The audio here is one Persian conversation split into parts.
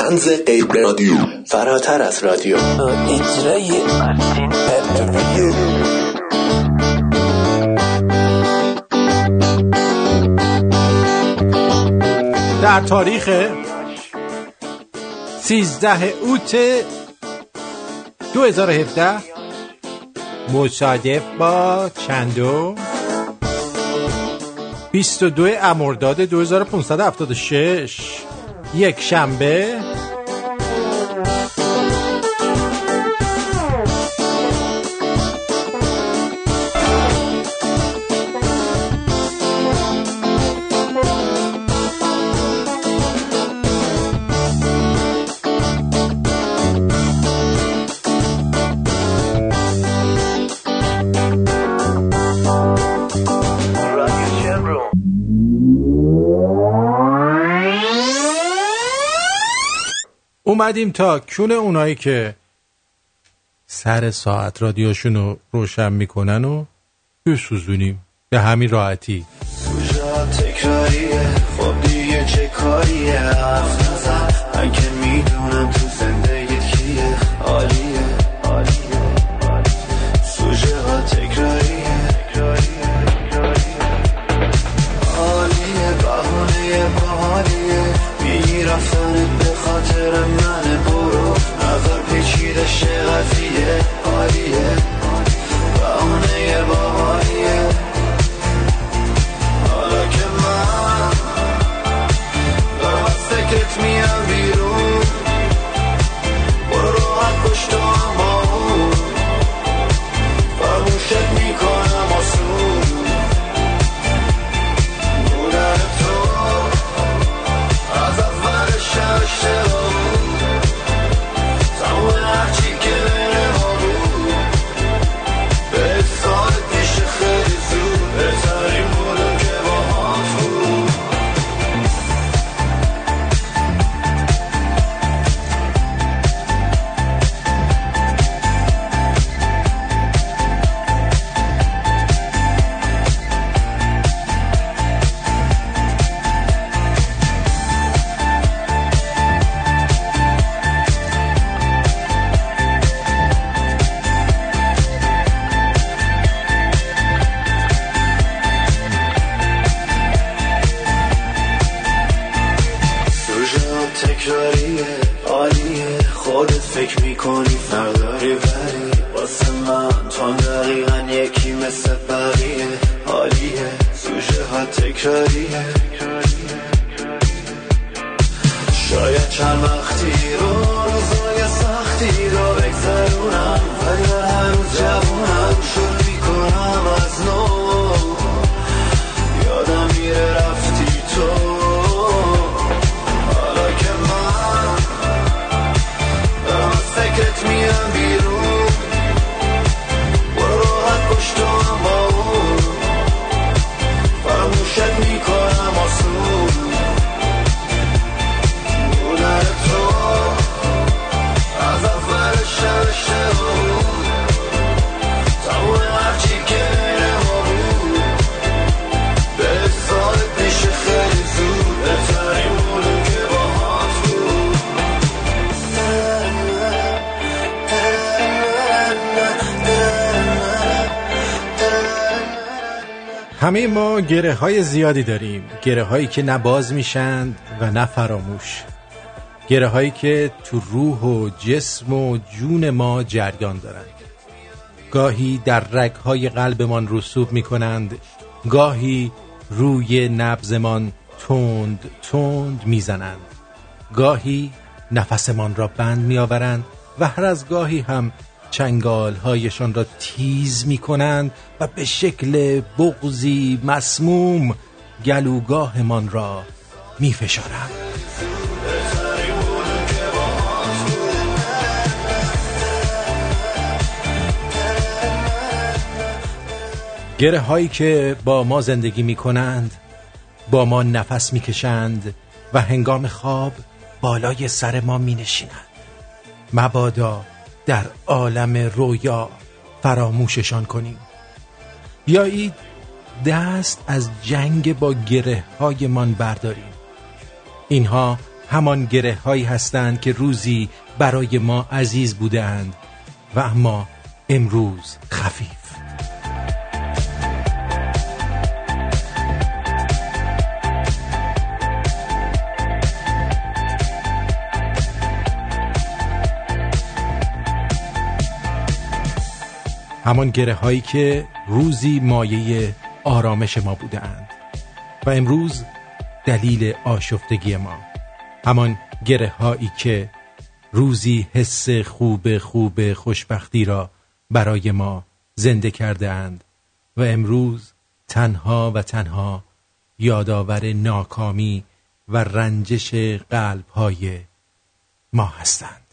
تنز غیر رادیو. فراتر از رادیو. اجرای در تاریخ 13 اوت 2017 مصادف با چندو. 22 امرداد 2576 یک شنبه اومدیم تا کون اونایی که سر ساعت رادیوشون رو روشن می‌کنن و بسوزونیم. به همین راحتی. تکراریه؟ خب دیگه چه کاریه؟ حرف نزن. من که می‌دونم تو زندگیت کیه. شه قضیه عالیه. همه ما گره های زیادی داریم. گره هایی که نه باز میشند و نه فراموش. گره هایی که تو روح و جسم و جون ما جریان دارند. گاهی در رگ های قلبمان رسوب می کنند گاهی روی نبزمان تند تند می‌زنند. گاهی نفسمان را بند میآورند و هر از گاهی هم چنگال هایشان را تیز می کنند و به شکل بغزی مسموم گلوگاهمان را می فشارند. گره هایی که با ما زندگی می کنند با ما نفس می کشند و هنگام خواب بالای سر ما می نشینند مبادا در عالم رویا فراموششان کنیم. بیایید دست از جنگ با گره های برداریم. اینها همان گره هایی هستند که روزی برای ما عزیز بودند و اما امروز خفیف. همان گره هایی که روزی مایه آرامش ما بودند و امروز دلیل آشفتگی ما. همان گره هایی که روزی حس خوب خوب خوشبختی را برای ما زنده کرده اند. و امروز تنها و تنها یادآور ناکامی و رنجش قلب های ما هستند.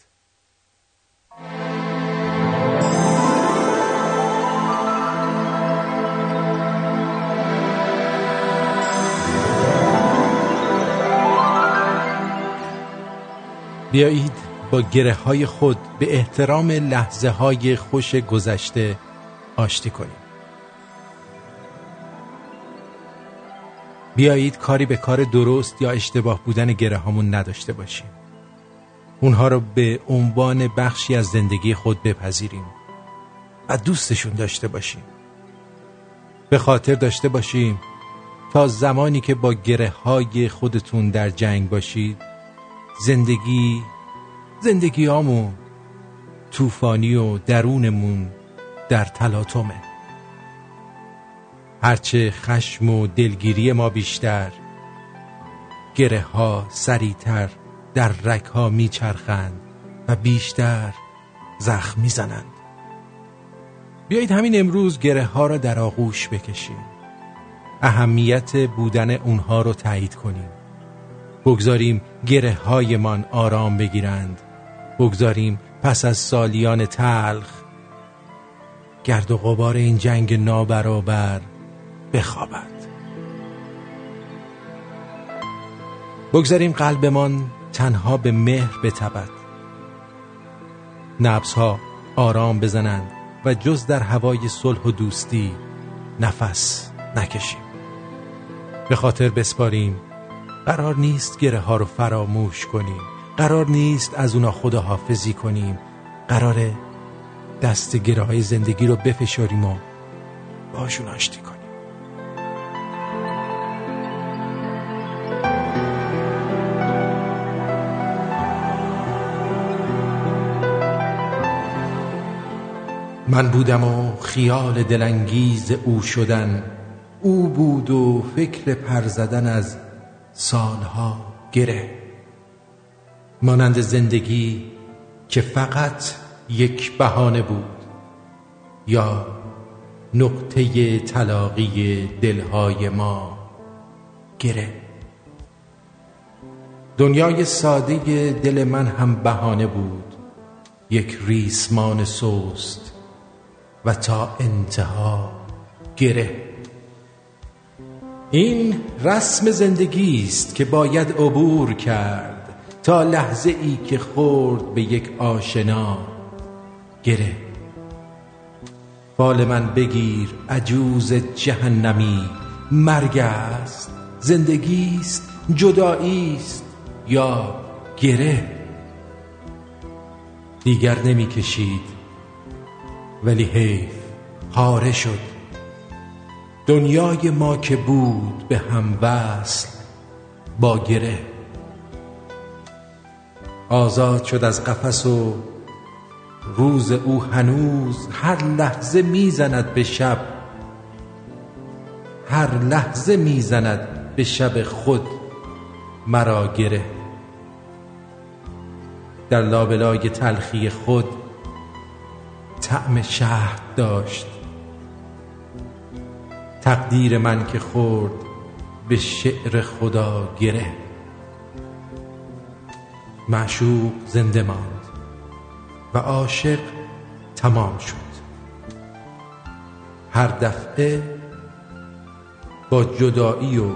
بیایید با گره های خود به احترام لحظه های خوش گذشته آشتی کنیم. بیایید کاری به کار درست یا اشتباه بودن گره هامون نداشته باشیم. اونها رو به عنوان بخشی از زندگی خود بپذیریم و دوستشون داشته باشیم. به خاطر داشته باشیم تا زمانی که با گره های خودتون در جنگ باشید زندگی زندگی آمون توفانی و درونمون در تلاطمه. هرچه خشم و دلگیری ما بیشتر گره ها سریعتر در رک ها میچرخند و بیشتر زخم می‌زنند. بیایید همین امروز گره ها را در آغوش بکشیم. اهمیت بودن اونها رو تایید کنیم. بگذاریم گره هایمان آرام بگیرند. بگذاریم پس از سالیان تلخ گرد و غبار این جنگ نابرابر بخوابد. بگذاریم قلبمان تنها به مهر بتبد نبس ها آرام بزنند و جز در هوای صلح و دوستی نفس نکشیم. به خاطر بسپاریم قرار نیست گره ها رو فراموش کنیم. قرار نیست از اونا خداحافظی کنیم. قراره دست گره های زندگی رو بفشاریم و باشون آشتی کنیم. من بودم و خیال دلانگیز او شدن. او بود و فکر پر زدن از سالها گره. مانند زندگی که فقط یک بهانه بود یا نقطه تلاقی دلهای ما گره. دنیای ساده دل من هم بهانه بود یک ریسمان سوست و تا انتها گره. این رسم زندگی است که باید عبور کرد تا لحظه ای که خورد به یک آشنا گره. فال من بگیر عجوز جهنمی. مرگ است زندگی است جدایی است یا گره؟ دیگر نمی کشید ولی حیف خاره شد. دنیای ما که بود به هم وصل با گره. آزاد شد از قفس و روز او هنوز هر لحظه می‌زند به شب. هر لحظه می‌زند به شب خود مرا گره. در لابلای تلخی خود طعم شهد داشت. تقدیر من که خورد به شعر خدا گره. معشوق زنده ماند و عاشق تمام شد. هر دفعه با جدایی و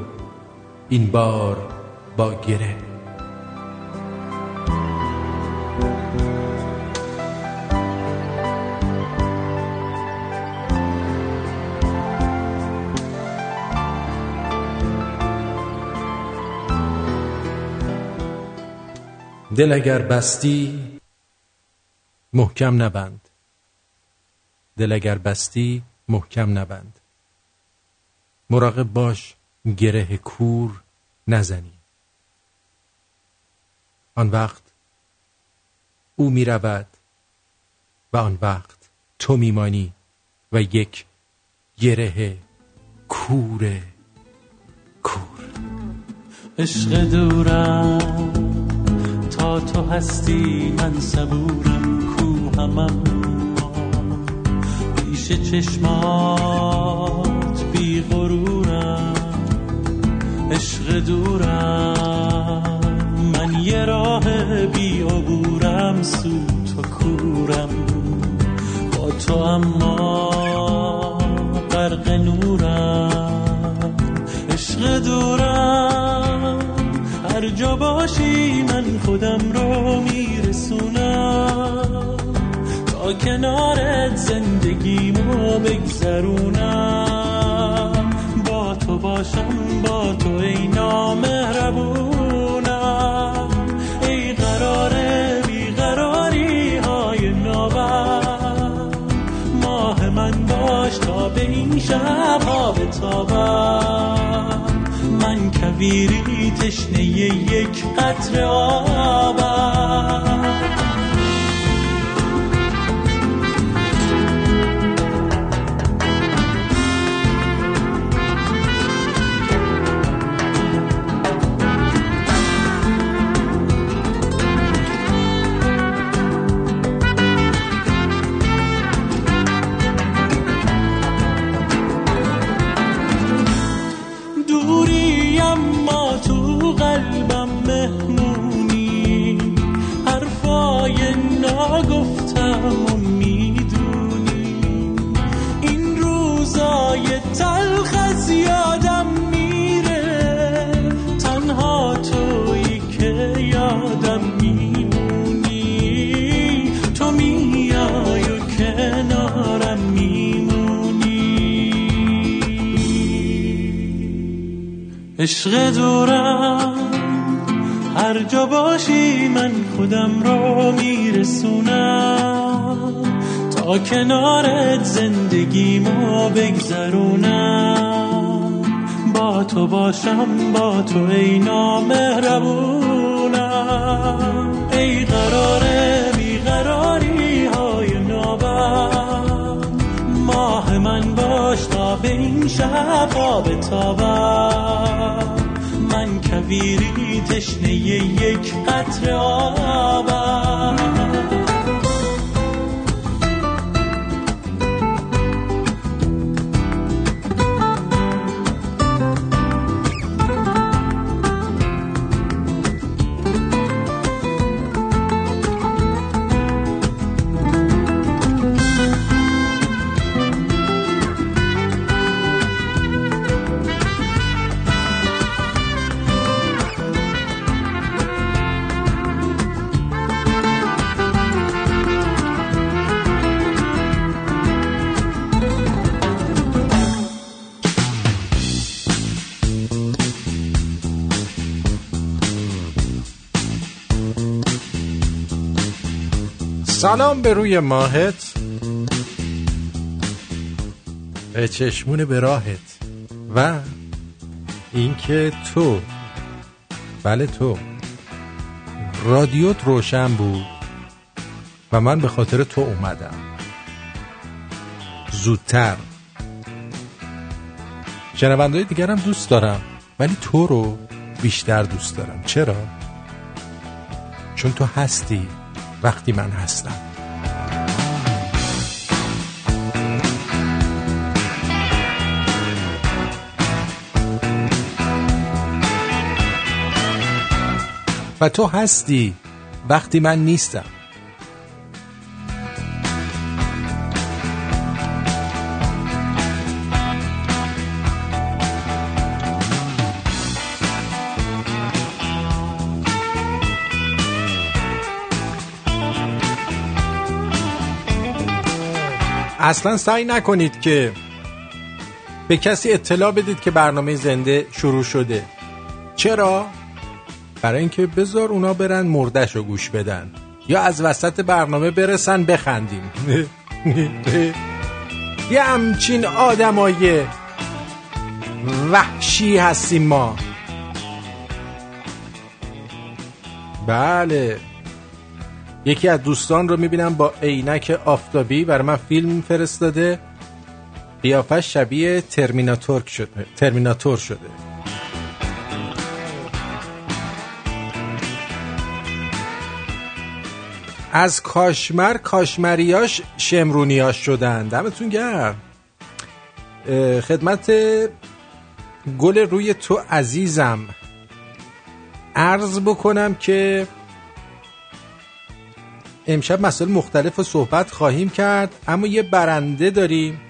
این بار با گره. دل اگر بستی محکم نبند. دل اگر بستی محکم نبند. مراقب باش گره کور نزنی. آن وقت او می رود و آن وقت تو میمانی و یک گره کور کور. عشق دورم. تو هستی من صبورم کو همم پیش چشمات بی غرورم عشق دورم. من یه راه بی عبورم سو تو کورم. با تو اما غرق نورم. عشق دورم. هر جا باشی من خودم رو میرسونم. تا کنارت زندگیمو بگذرونم. با تو باشم با تو ای نامهربونم. ای قرار بیقراری های نابم ماه من باش تا به این شب ها بتابم. کویری تشنه یک قطره آبم کنارت زندگیمو بگذرونم. با تو باشم با تو ای نامهربونم. ای قرار بیقراری های نابم. ماه من باش تا به این شب بتابم من کویری تشنه یک قطره آبم. سلام به روی ماهت. به چشمون به راهت. و اینکه تو. بله تو. رادیوت روشن بود و من به خاطر تو اومدم. زودتر. شنوندهای دیگرم دوست دارم ولی تو رو بیشتر دوست دارم. چرا؟ چون تو هستی. وقتی من هستم. و تو هستی وقتی من نیستم. اصلا سعی نکنید که به کسی اطلاع بدید که برنامه زنده شروع شده. چرا؟ برای اینکه بذار اونا برن مردش رو گوش بدن. یا از وسط برنامه برسن بخندیم. یه همچین آدمای وحشی هستیم ما. بله. یکی از دوستان رو می‌بینم با عینک آفتابی. برای من فیلم فرستاده. قیافش شبیه ترمیناتور شده ترمیناتور شده. از کاشمر کاشمریاش شمرونیاش شدن. دمتون گرم. خدمت گل روی تو عزیزم. عرض بکنم که امشب مسائل مختلف رو صحبت خواهیم کرد اما یه برنده داریم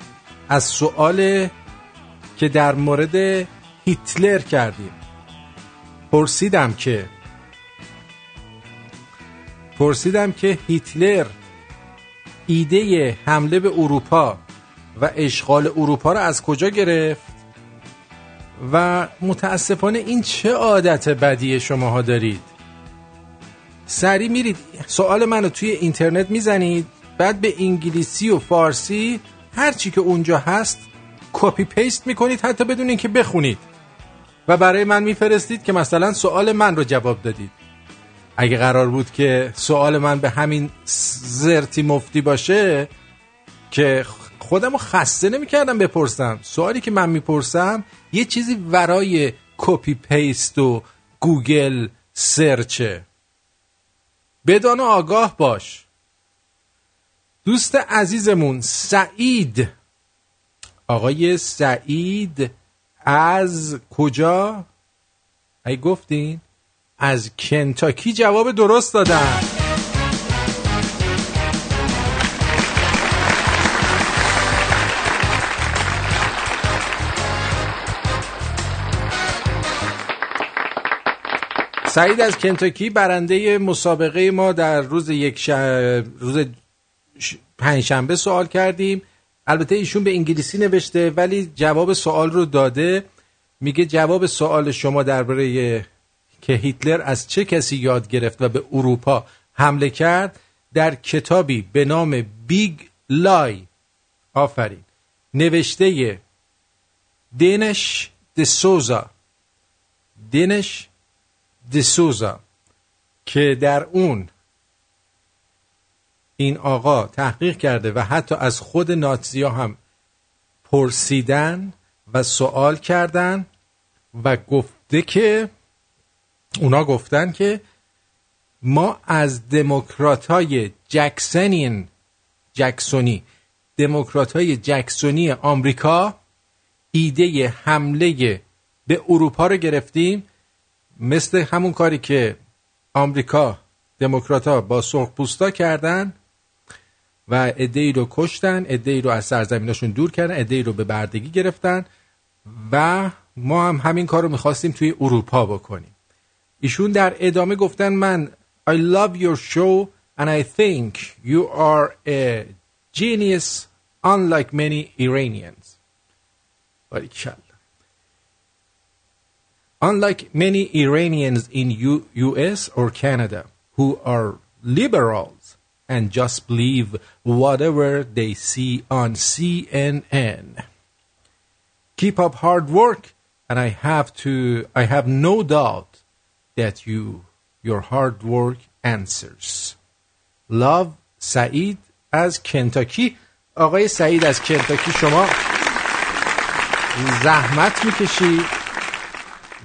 از سوال که در مورد هیتلر کردیم. پرسیدم که پرسیدم که هیتلر ایده حمله به اروپا و اشغال اروپا رو از کجا گرفت؟ و متاسفانه این چه عادت بدی شماها دارید؟ سری میرید. سوال منو توی اینترنت می‌زنید بعد به انگلیسی و فارسی هرچی که اونجا هست copy paste می‌کنید حتی بدون اینکه بخونید. و برای من میفرستید که مثلا سوال من رو جواب دادید. اگه قرار بود که سوال من به همین زرتی مفتی باشه که خودم رو خسته نمی‌کردم بپرسم. سوالی که من می‌پرسم یه چیزی ورای copy paste و Google search ه بدان و آگاه باش دوست عزیزمون سعید آقای سعید از کجا؟ ای گفتین؟ از کنتاکی جواب درست دادن سعید از کنتاکی برنده مسابقه ما در روز یک ش... روز ش... پنجشنبه سوال کردیم. البته ایشون به انگلیسی نوشته ولی جواب سوال رو داده. میگه جواب سوال شما درباره که هیتلر از چه کسی یاد گرفت و به اروپا حمله کرد. در کتابی به نام Big Lie. آفرین. نوشته دینش دسوزا دینش دسوزا که در اون این آقا تحقیق کرده و حتی از خود ناتزیا هم پرسیدن و سوال کردن و گفته که اونا گفتن که ما از دموکرات های جکسنین جکسونی دموکرات های جکسونی آمریکا ایده حمله به اروپا رو گرفتیم مثل همون کاری که آمریکا دموکرات با سرخپوستا کردن و ادهی رو کشتن ادهی رو از سرزمیناشون دور کردن ادهی رو به بردگی گرفتن و ما هم همین کار رو می‌خواستیم توی اروپا بکنیم. ایشون در ادامه گفتن من I love your show and I think you are a genius unlike many Iranians. باریکلا. Unlike many Iranians in U- US or Canada who are liberals and just believe whatever they see on CNN. Keep up hard work and I have to I have no doubt that you your hard work answers. Love سعید از کنتاکی آقای سعید از کنتاکی شما زحمت میکشی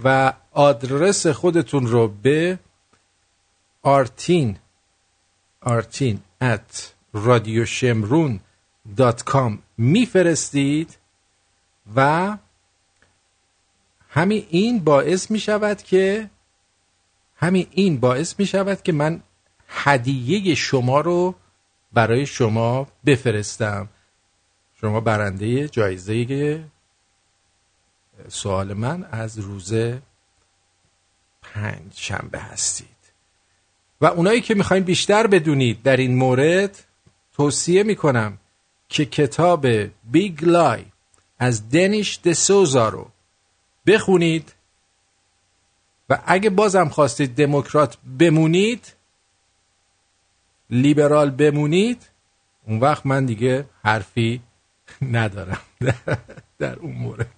و آدرس خودتون رو به آرتین آرتین at رادیوشمرون دات کام میفرستید و همین این باعث می شود که همین این باعث می شود که من هدیه شما رو برای شما بفرستم. شما برنده جایزه سوال من از روز پنج شنبه هستید. و اونایی که می‌خواین بیشتر بدونید در این مورد توصیه می‌کنم که کتاب بیگ لای از دنیش دسوزا رو بخونید. و اگه بازم خواستید دموکرات بمونید لیبرال بمونید اون وقت من دیگه حرفی ندارم در اون مورد.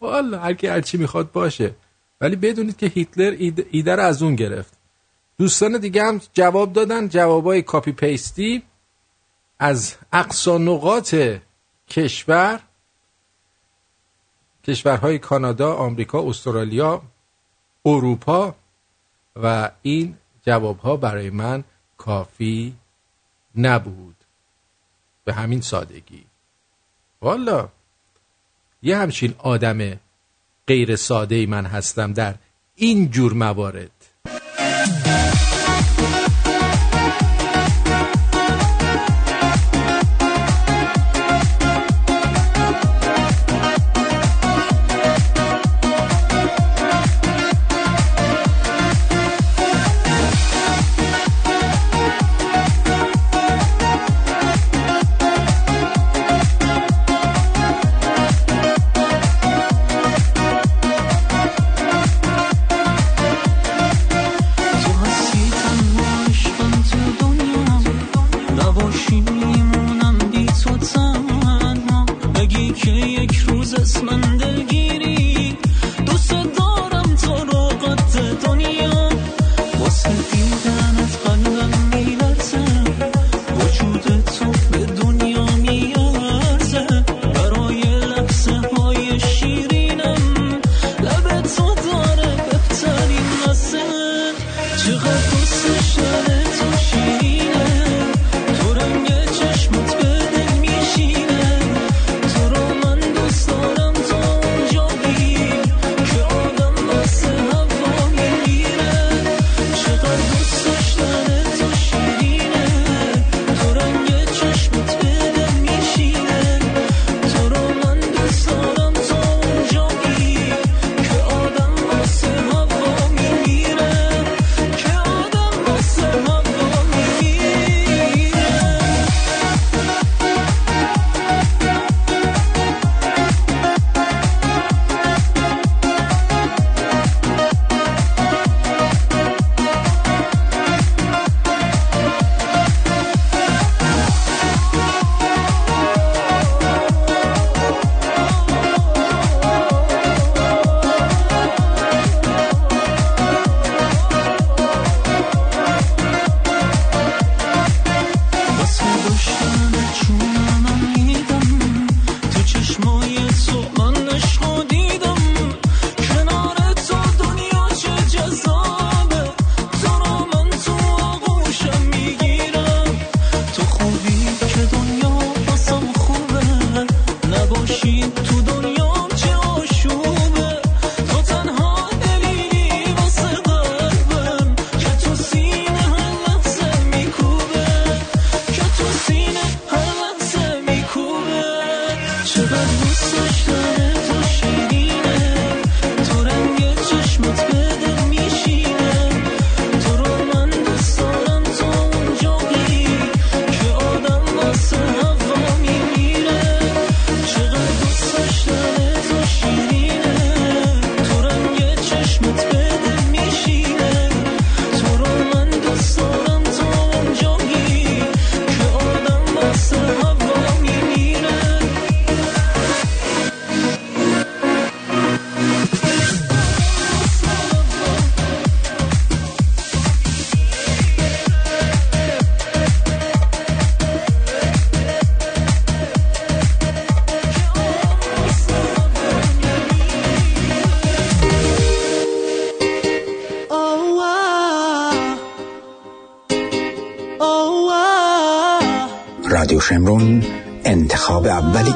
والا هر کی هر چی می‌خواد باشه. ولی بدونید که هیتلر ایده رو از اون گرفت. دوستان دیگه هم جواب دادن. جوابای کاپی پیستی از اقصا نقاط کشور. کشورهای کانادا، آمریکا، استرالیا، اروپا و این جوابها برای من کافی نبود. به همین سادگی. والا یه همچین آدم غیر ساده ای من هستم در این جور موارد.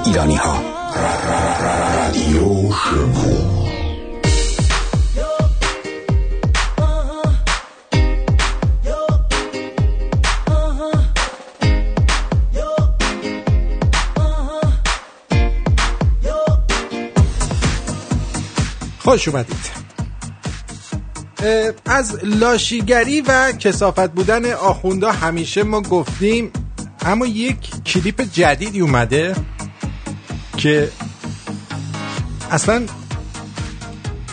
ایرانی ها رادیو شمو خوش اومدید. از لاشیگری و کسافت بودن آخونده همیشه ما گفتیم اما یک کلیپ جدیدی اومده. که اصلا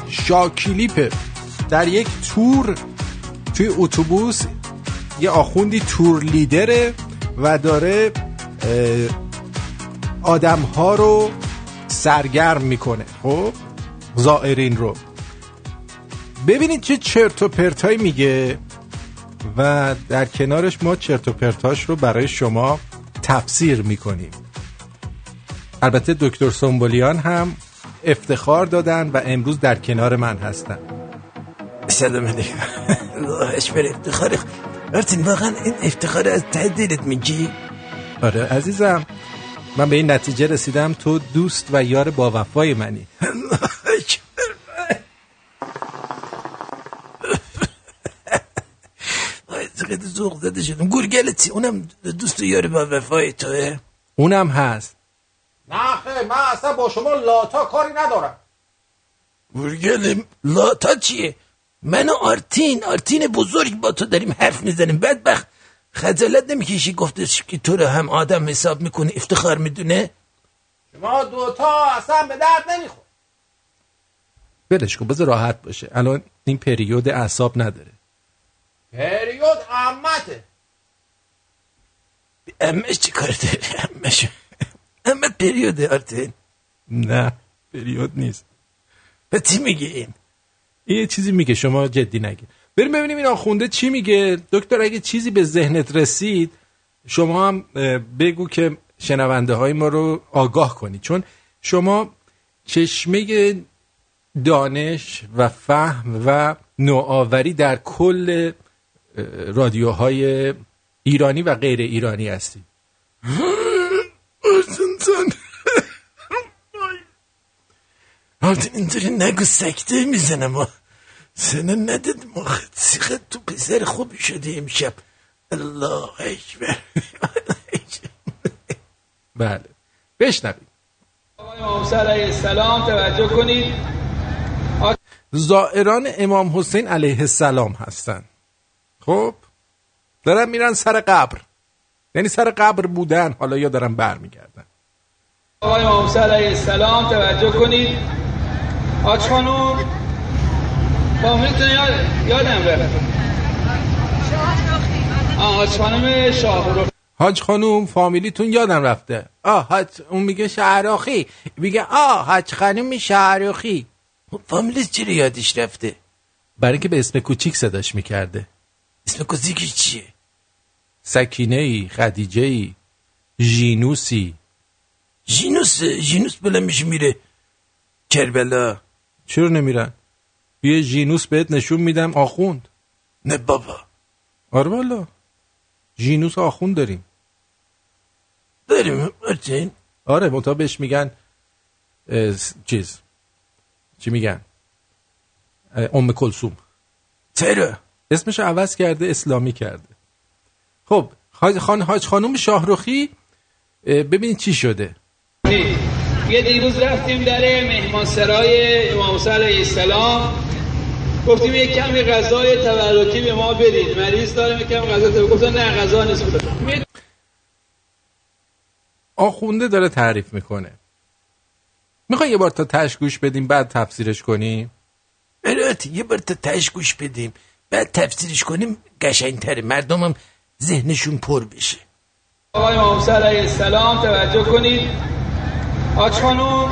شاکیلیپ در یک تور توی اتوبوس یه آخوندی تور لیدره و داره آدم ها رو سرگرم می‌کنه خب؟ زائرین رو. ببینید چه چرت و پرتایی میگه و در کنارش ما چرت و پرتاش رو برای شما تفسیر می‌کنیم. البته دکتر سنبولیان هم افتخار دادن و امروز در کنار من هستن. سلام علیکم. اللهش بر افتخار ارتین واقعا این افتخار از ته دلت میگی؟ آره عزیزم من به این نتیجه رسیدم تو دوست و یار با وفای منی چقدر زوغ زده شدم. گورگلتی اونم دوست و یار با وفای توه. اونم هست. نه خیلی من اصلا با شما لاتا کاری ندارم. گورگل لاتا چیه؟ من و آرتین آرتین بزرگ با تو داریم حرف می‌زنیم. بدبخت خجالت نمی‌کشی گفتش که تو رو هم آدم حساب می‌کنه افتخار می‌دونه؟ شما دوتا اصلا به درد نمیخور بلش کن بذار راحت باشه. الان این پریود اعصاب نداره. پریود عمته. امش چی کار داری؟ امش امت پریوده آرتین نه پریود نیست. به چی میگه این؟ این یه چیزی میگه شما جدی نگیر بریم ببینیم این آخونده چی میگه. دکتر اگه چیزی به ذهنت رسید شما هم بگو که شنونده های ما رو آگاه کنی چون شما چشمه دانش و فهم و نوآوری در کل رادیوهای ایرانی و غیر ایرانی هستی. آرتین اینطوری نگو سکته می‌زنم و سنه ندید ما. سیخت تو پسر خوبی شدی امشب. الله اکبر. بله. بشنویم. آقای امام حسین علیه السلام توجه کنید. زائران امام حسین علیه السلام هستن. خب؟ دارن میرن سر قبر. یعنی سر قبر بودن. حالا یا دارن برمیگردن. آقای امام حسین علیه السلام توجه کنید. آج خانوم فامیلتون یاد یادم رفت. آه آج خانم شاهرخ حاج خانوم فامیلیتون یادم رفته. آه حاج اون میگه شهراخی میگه آه حاج خانوم شهراخی فامیلیت چرا یادش رفته؟ برای اینکه به اسم کوچیک صداش می‌کرده. اسم کوزیکش چیه؟ سکینه ای خدیجه ای ژینوسی. ژینوس ژینوس بلند میشه میره کربلا چرا نمیرن یه ژینوس بهت نشون میدم آخوند نه بابا آره والا ژینوس آخوند داریم داریم آرتین آره منتها بهش میگن چیز چی میگن ام کلسوم چرا اسمش عوض کرده اسلامی کرده خب حاج خان حاج خانم شاهرخی اه، ببینید چی شده یه دیروز رفتیم در مهمانسرای امام حسین علیه السلام. گفتیم یه کمی غذای تبرکی به ما بدید مریض داریم یه کمی غذا تبرکی گفتن نه غذا نیست. آخونده داره تعریف می‌کنه. می‌خوای یه بار تا تش گوش بدیم بعد تفسیرش کنیم؟ البته یه بار تا تش گوش بدیم بعد تفسیرش کنیم قشنگتره. مردم هم ذهنشون پر بشه. آقای امام علیه السلام توجه کنید. آج خانوم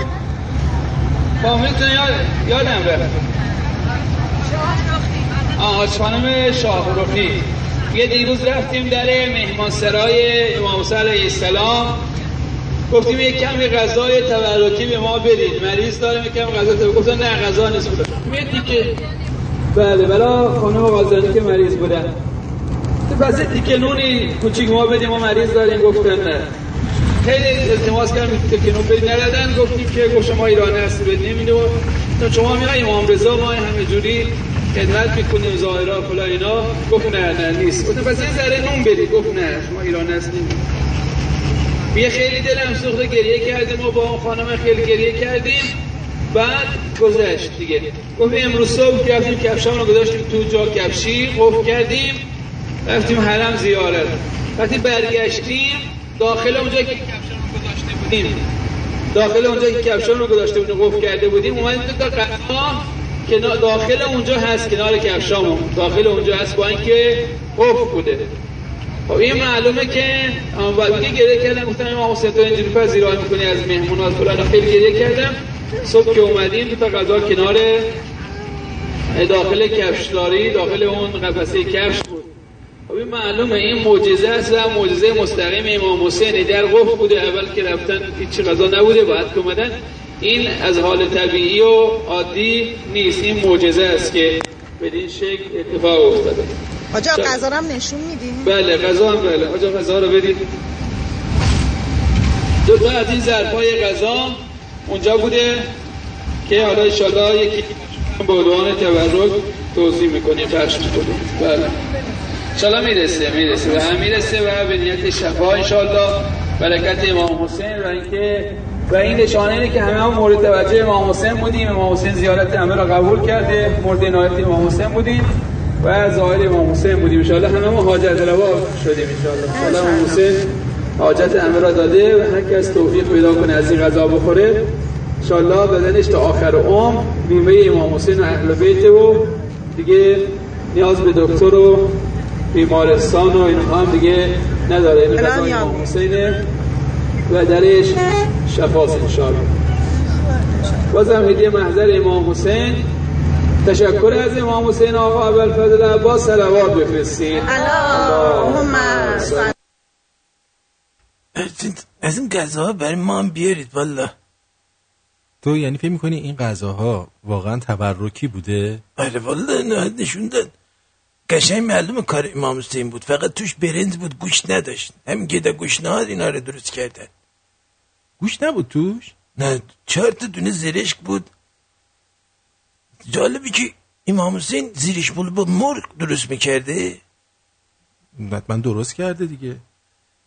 فامیلتون یاد یادم رفت. آج خانم شاهرخی. یه دیروز رفتیم در مهمانسرای امام حسین علیه السلام. گفتیم یه کمی غذای تبرکی به ما بدید مریض داریم یه کمی غذا تبرکی گفتن نه غذا نیست. میدی که بله بلا خانم غازانی که مریض بودن. یه تیکه نونی کوچیک ما بدیم ما مریض داریم. گفتن نه. خیلی التماس کردیم تیکه نون بدید ندادن گفتیم که گفت شما ایرانی هستی بدید نمیده و شما میگن امام رضا ما همه جوری خدمت می‌کنیم ظاهرا فلا اینا. گفت نه نه نیست. گفتم پس یه ذره نون بدید گفت نه شما ایرانی هستیم یه خیلی دلم سوخته گریه کردیم و با اون خانم خیلی گریه کردیم. بعد گذشت دیگه. گفت امروز صبح رفتیم کفشامون رو گذاشتیم تو جا کفشی قفل کردیم. رفتیم حرم زیارت. وقتی برگشتیم داخل اونجا که رو گذاشته بودیم داخل اونجا که کفشامون رو گذاشته بودیم قفل کرده بودیم اومدیم تو تا غذا کنار داخل اونجا هست کنار کفشامون. داخل اونجا هست با اینکه قفل بوده. خب این معلومه که میگه گریه کردم. گفتم امام حسین تو اینجوری پذیرایی می‌کنی از مهمونات فلان. خیلی گریه کردم. صبح که اومدیم تا غذا کنار داخل کفشداری داخل اون قفسه کفش. خب این معلومه این معجزه است و معجزه مستقیم امام حسین. در قفل بوده اول که رفتن هیچ غذا نبوده بعد که اومدن. این از حال طبیعی و عادی نیست. این معجزه است که بدین شکل اتفاق افتاده. آجا غذا هم نشون میدین؟ بله غذا هم بله. آجا غذا رو بدید دو تا از این ظرفای غذا اونجا بوده که حالا انشالله یکی با عنوان تبرک توضیح می‌کنیم پخش می‌کنیم. بله. انشالله می‌رسه می‌رسه. و هم می‌رسه و به نیت شفا انشالله برکت امام حسین و اینکه و این نشانه اینه که همه هم مورد توجه امام حسین بودیم. امام حسین زیارت همه را قبول کرده. مورد عنایت امام حسین بودیم و ظاهر امام حسین بودیم. انشالله همه ما حاجت روا شدیم انشالله انشالله امام حسین حاجت همه را داده و هر کس توفیق پیدا کنه از این غذا بخوره. انشالله بدنش تا آخر عمر بیمه امام حسین و اهل بیت و دیگه نیاز به دکتر و بیمارستان و اینها هم دیگه نداره. این غذا امام حسینه و درش شفاست انشالله بازم هدیه محضر امام حسین. تشکر از امام حسین آقا ابوالفضل عباس. صلوات بفرستید اللهم از این- غذاها برای ما هم بیارید والا. تو یعنی فکر می‌کنی این غذاها واقعا تبرکی بوده؟ آره والا نه نشون داد. قشنگ معلومه کار امام حسین بود? فقط توش برنج بود گوش نداشت هم گده گوش نهاد اینا رو درست کردن گوش نبود توش نه چهار تا دونه زرشک بود. جالبی که امام حسین زیرش بول با مرغ درست می‌کرده حتما درست کرده دیگه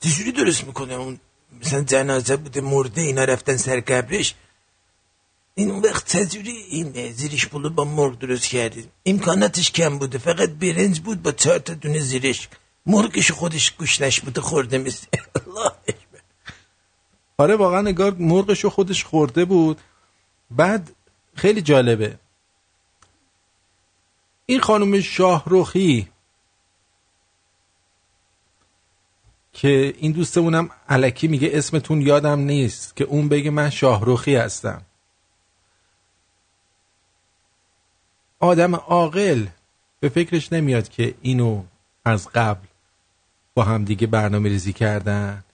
چجوری درست می‌کنه اون مثلا جنازه بوده مرده اینا رفتن سر قبرش این اون وقت چجوری این زیرش بولو با مرغ درست کرده امکاناتش کم بوده. فقط برنج بود با چهار تا دونه زیرش. مرغش خودش گوشنش بوده خورده اکبر. آره واقعا نگار مرغش خودش خورده بود. بعد خیلی جالبه. این خانم شاهروخی که این دوستمونم علکی میگه اسمتون یادم نیست که اون بگه من شاهروخی هستم. آدم عاقل به فکرش نمیاد که اینو از قبل با هم دیگه برنامه ریزی کردن.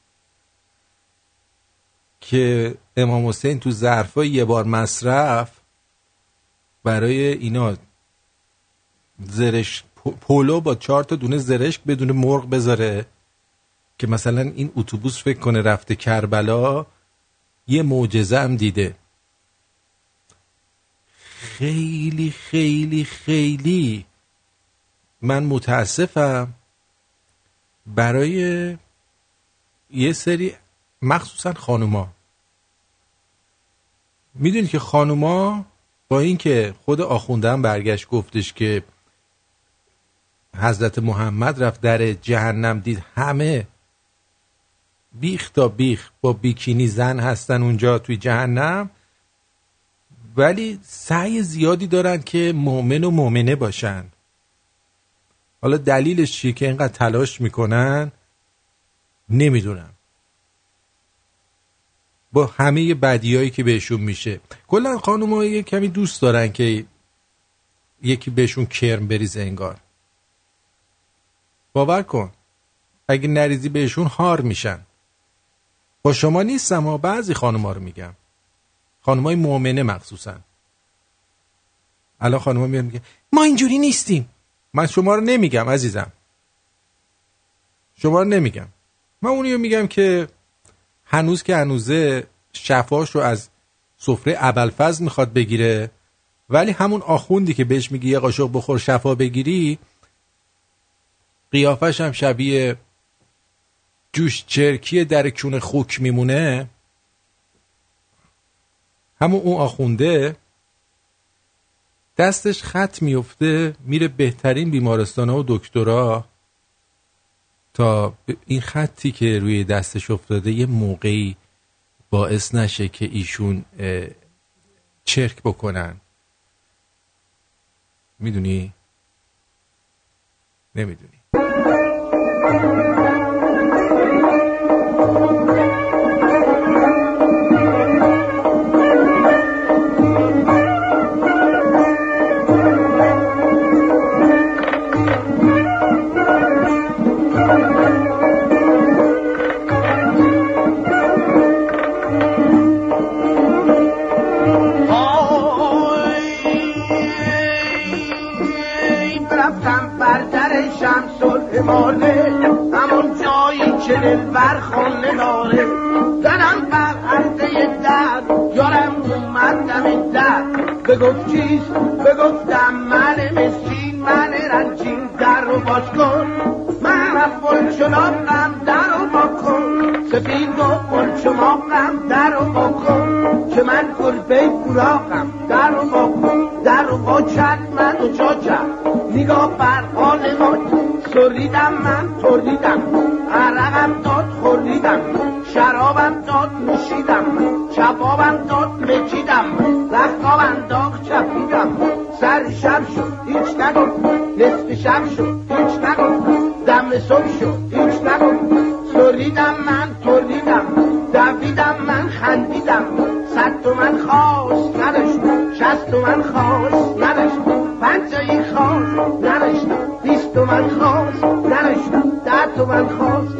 که امام حسین تو ظرفای یه بار مصرف برای اینا زرش پولو با چهار تا دونه زرشک بدون مرغ بذاره که مثلا این اتوبوس فکر کنه رفته کربلا یه معجزه هم دیده. خیلی خیلی خیلی. من متاسفم. برای یه سری مخصوصا خانوما. می‌دونی که خانوما با اینکه خود آخونده هم برگشت گفتش که حضرت محمد رفت در جهنم دید همه بیخ تا بیخ با بیکینی زن هستن اونجا توی جهنم. ولی سعی زیادی دارن که مؤمن و مؤمنه باشن. حالا دلیلش چیه که اینقدر تلاش می‌کنن؟ نمی‌دونم. با همه بدیایی که بهشون میشه. کلا خانم یه کمی دوست دارن که یکی بهشون کرم بریزه انگار. باور کن اگه نریزی بهشون هار میشن. با شما نیستم ها بعضی خانوما رو میگم. خانمای مؤمنه مخصوصا. الان خانوما میاد میگه ما اینجوری نیستیم. من شما رو نمیگم عزیزم. شما رو نمیگم. من اونی رو میگم که هنوز که هنوزه شفاش رو از سفره ابلفز می‌خواد بگیره ولی همون آخوندی که بهش میگی یه قاشق بخور شفا بگیری قیافش هم شبیه جوش چرکی در کون خوک میمونه. همون اون آخونده دستش خط میفته میره بهترین بیمارستان و دکترا تا این خطی که روی دستش افتاده یه موقعی باعث نشه که ایشون چرک بکنن. می‌دونی؟ نمی‌دونی. الاماله همون جایی که دلبر خانه داره. زدم بر عرضه در یارم اومدم این در. بگفت چیست؟ بگفتم من مسکین من رنجین در رو باز کن. منم بلچناقم در رو با کن. سفید گفت بلچماقم در رو با کن. که من گربه براقم در رو با کن در رو با چند من و جا کرد نگاه بر حال ما سریدم من تریدم عرقم داد خوریدم شرابم داد نوشیدم. کبابم داد مکیدم رختاب انداخت چپیدم. سر شب شد هیچ نگفت. نصف شب شد هیچ نگفت. دم صبح شد هیچ نگفت. سریدم من نداشتم ده تومن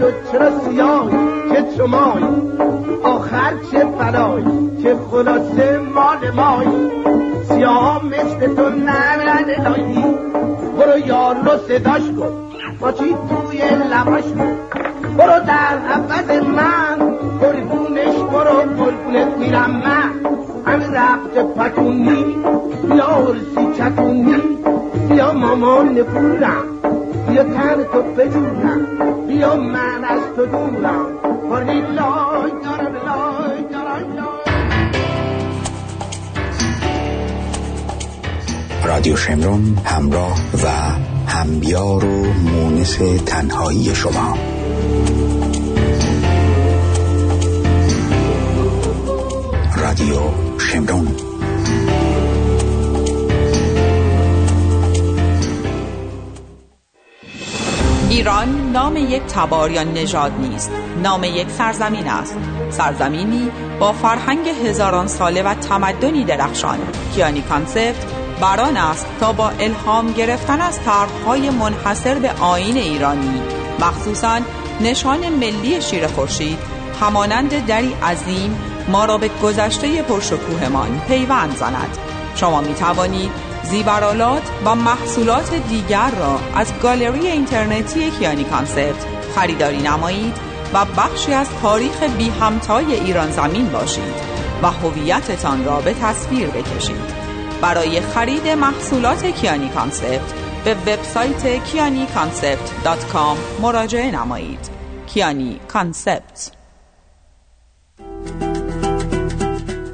تو چرا سیاه چه چمای؟ آخر چه بلای چه خلاصه مال مای؟ سیاه مثل تو نرن لایی رادیو شمرون همراه و همبیار و مونس تنهایی شما. رادیو شمرون. ایران نام یک تبار یا نژاد نیست. نام یک سرزمین است. سرزمینی با فرهنگ هزاران ساله و تمدنی درخشان. کیانی Concept بر آن است تا با الهام گرفتن از طرحهای منحصر به آیین ایرانی. مخصوصا نشان ملی شیر خورشید همانند دری عظیم ما را به گذشته پرشکوهمان پیوند زند. شما می توانید زیورآلات و محصولات دیگر را از گالری اینترنتی کیانی Concept خریداری نمایید و بخشی از تاریخ بی همتای ایران زمین باشید و هویتتان را به تصویر بکشید. برای خرید محصولات کیانی Concept به وبسایت کیانی مراجعه نمایید. کیانی Concept.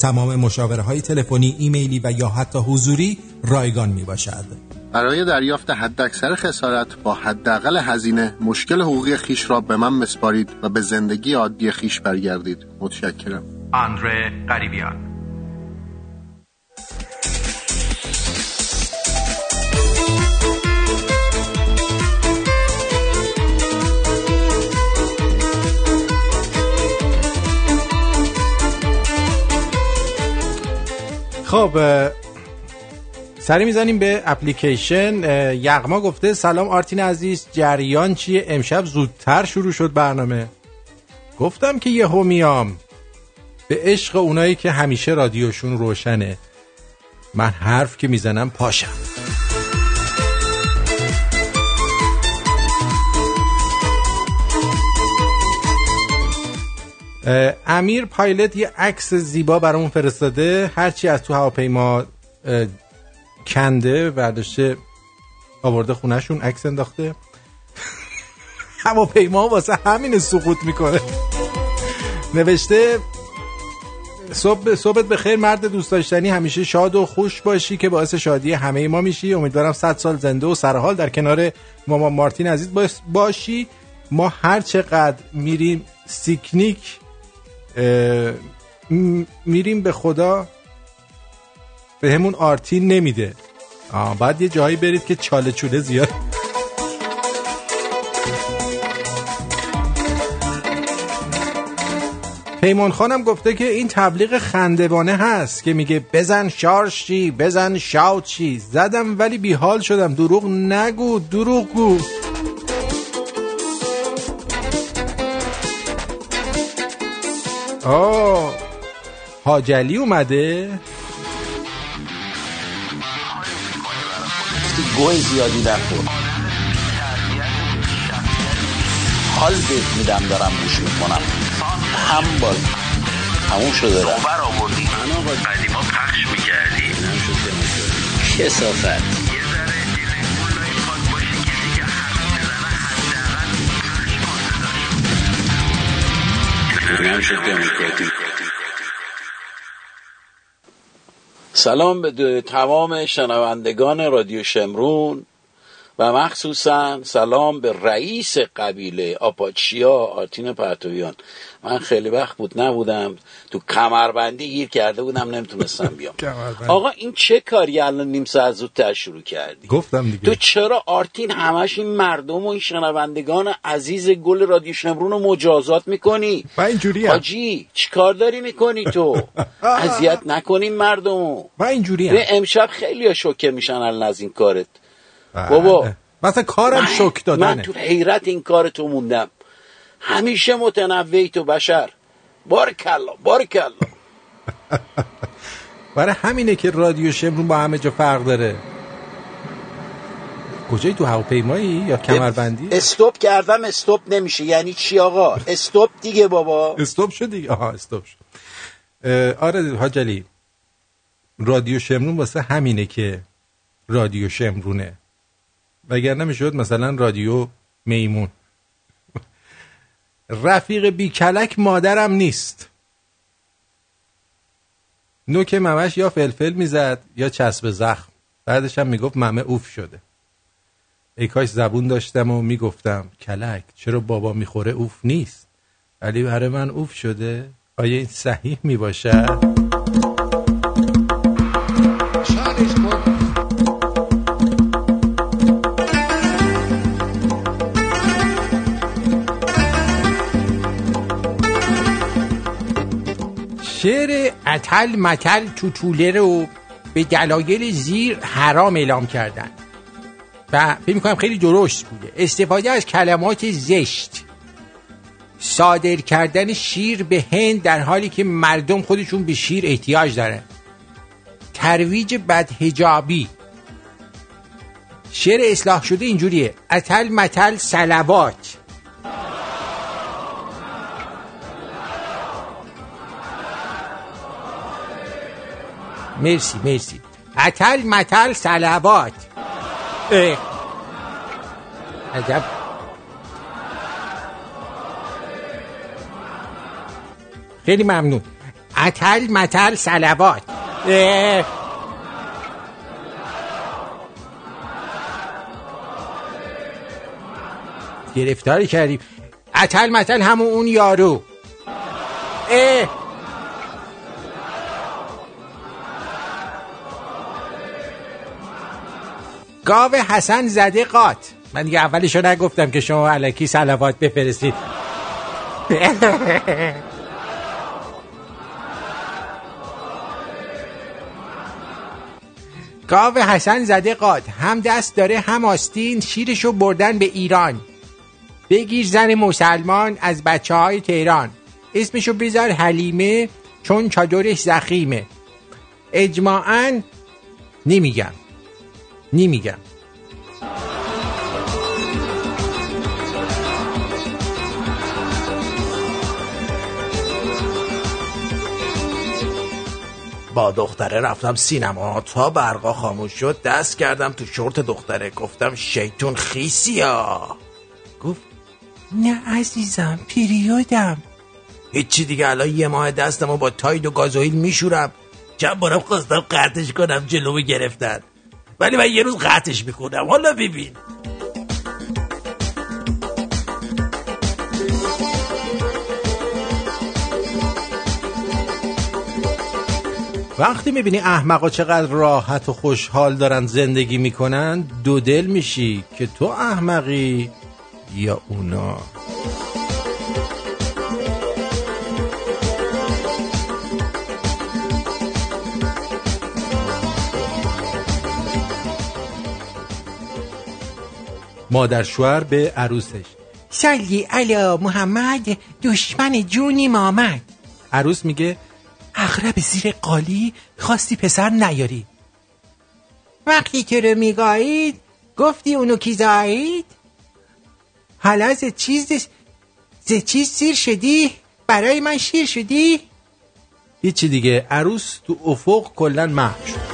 تمام مشاوره های تلفنی، ایمیلی و یا حتی حضوری رایگان می باشد. برای دریافت حداکثر خسارت با حداقل هزینه مشکل حقوقی خیش را به من مسپارید و به زندگی عادی خیش برگردید. متشکرم. آندره قریبیان. خب سری می‌زنیم به اپلیکیشن. یغما گفته سلام آرتین عزیز جریان چیه؟ امشب زودتر شروع شد برنامه. گفتم که یه میام. به عشق اونایی که همیشه رادیوشون روشنه. من حرف که می‌زنم پاشم. امیر پایلت یه عکس زیبا برامون فرستاده. هرچی از تو هواپیما کنده برداشته آورده خونهشون عکس انداخته. هواپیما واسه همین سقوط می‌کنه. نوشته صبح صبحت به خیر مرد دوست داشتنی. همیشه شاد و خوش باشی که باعث شادی همه ما میشی. امیدوارم 100 سال زنده و سرحال در کنار ماما مارتین عزیز باش- باشی. ما هر چقدر میریم سیکنیک میریم به خدا به همون آرتین نمیده. بعد یه جایی برید که چاله چوله زیاد. پیمان خانم گفته که این تبلیغ خندوانه هست که میگه بزن شارژ چی بزن شاوت چی. زدم ولی بیحال شدم. دروغ نگو دروغ گو. آه. حاجلی اومده؟ گوه زیادی نخور حال بهت میدم دارم گوش می‌کنم. هم باز تموم شده. آوردی؟ من آقا قدیما پخش می‌کردی کسافت. سلام به تمام شنوندگان رادیو شمرون. و مخصوصا سلام به رئیس قبیله آپاچیا آرتین پرتویان من خیلی وقت بود نبودم تو کمربندی گیر کرده بودم نمی‌تونستم بیام. آقا این چه کاری الان نیم ساعت زودتر شروع کردی؟ گفتم دیگه. تو چرا آرتین همش این مردم و این شنوندگان عزیز گل رادیو شمرون رو مجازات می‌کنی؟ من اینجوری حاجی چیکار داری می‌کنی تو؟ اذیت نکنیم مردم من اینجوری امشب خیلی شوکه میشن الان از این کارت. بابا. مثلا کارم شک دادنه. من تو حیرت این کار تو موندم. همیشه متنوعی تو بشر. بارکلا بارکلا برای همینه که رادیو شمرون با همه جا فرق داره. کجایی تو هواپیمایی یا کمربندی؟ استوب کردم استوب نمیشه. یعنی چی آقا؟ استوب دیگه بابا. استوب شد دیگه. آها استوب شد. آره حاجلی رادیو شمرون واسه همینه که رادیو شمرونه. وگرنه می‌شد مثلا رادیو میمون. رفیق بیکلک مادرم نیست. نوک ممش یا فلفل می‌زد یا چسب زخم. بعدش هم می‌گفت ممه اوف شده. ای کاش زبون داشتم و می‌گفتم کلک چرا بابا می‌خوره اوف نیست؟ ولی برای من اوف شده. آیا این صحیح می‌باشد؟ شعر اتل متل توتوله رو به دلایل زیر حرام اعلام کردن. و فکر می‌کنم خیلی درست بوده. استفاده از کلمات زشت. صادر کردن شیر به هند در حالی که مردم خودشون به شیر احتیاج دارن. ترویج بدهجابی. شعر اصلاح شده اینجوریه. اتل متل سلوات. مرسی مرسی. اتل متل سلوات. عجب. خیلی ممنون. اتل متل سلوات. گرفتاری کردیم. اتل متل همون اون یارو. اه. گاو حسن زده قات من دیگه اولشو نگفتم که شما علکی سلوات بفرستید. گاو حسن زده قات هم دست داره هم آستین. شیرشو بردن به ایران. بگیر زن مسلمان از بچه های تهران. اسمشو بذار حلیمه چون چادرش زخیمه. اجماعا نمیگم. نمیگم با دختره رفتم سینما. تا برقا خاموش شد دست کردم تو شورت دختره. گفتم شیطون خیسیا گفت نه عزیزم پیریودم. هیچی دیگه الان یه ماه دستمو با تاید و گازوئیل میشورم. چند بارم خواستم قطعش کنم جلومو گرفتن. ولی من یه روز قطعش می‌کنم. حالا ببین. وقتی می‌بینی احمقا چقدر راحت و خوشحال دارن زندگی می‌کنن دو دل میشی که تو احمقی یا اونا. مادر شوهر به عروسش. سلی علا محمد دشمن جونی مامد. عروس میگه اغرب زیر قالی خواستی پسر نیاری. وقتی که رو میگایید گفتی اونو کی زایید؟ حالا ز چیز ز چیز سیر شدی؟ برای من شیر شدی؟ هیچی دیگه. عروس تو افق کلا محو شد.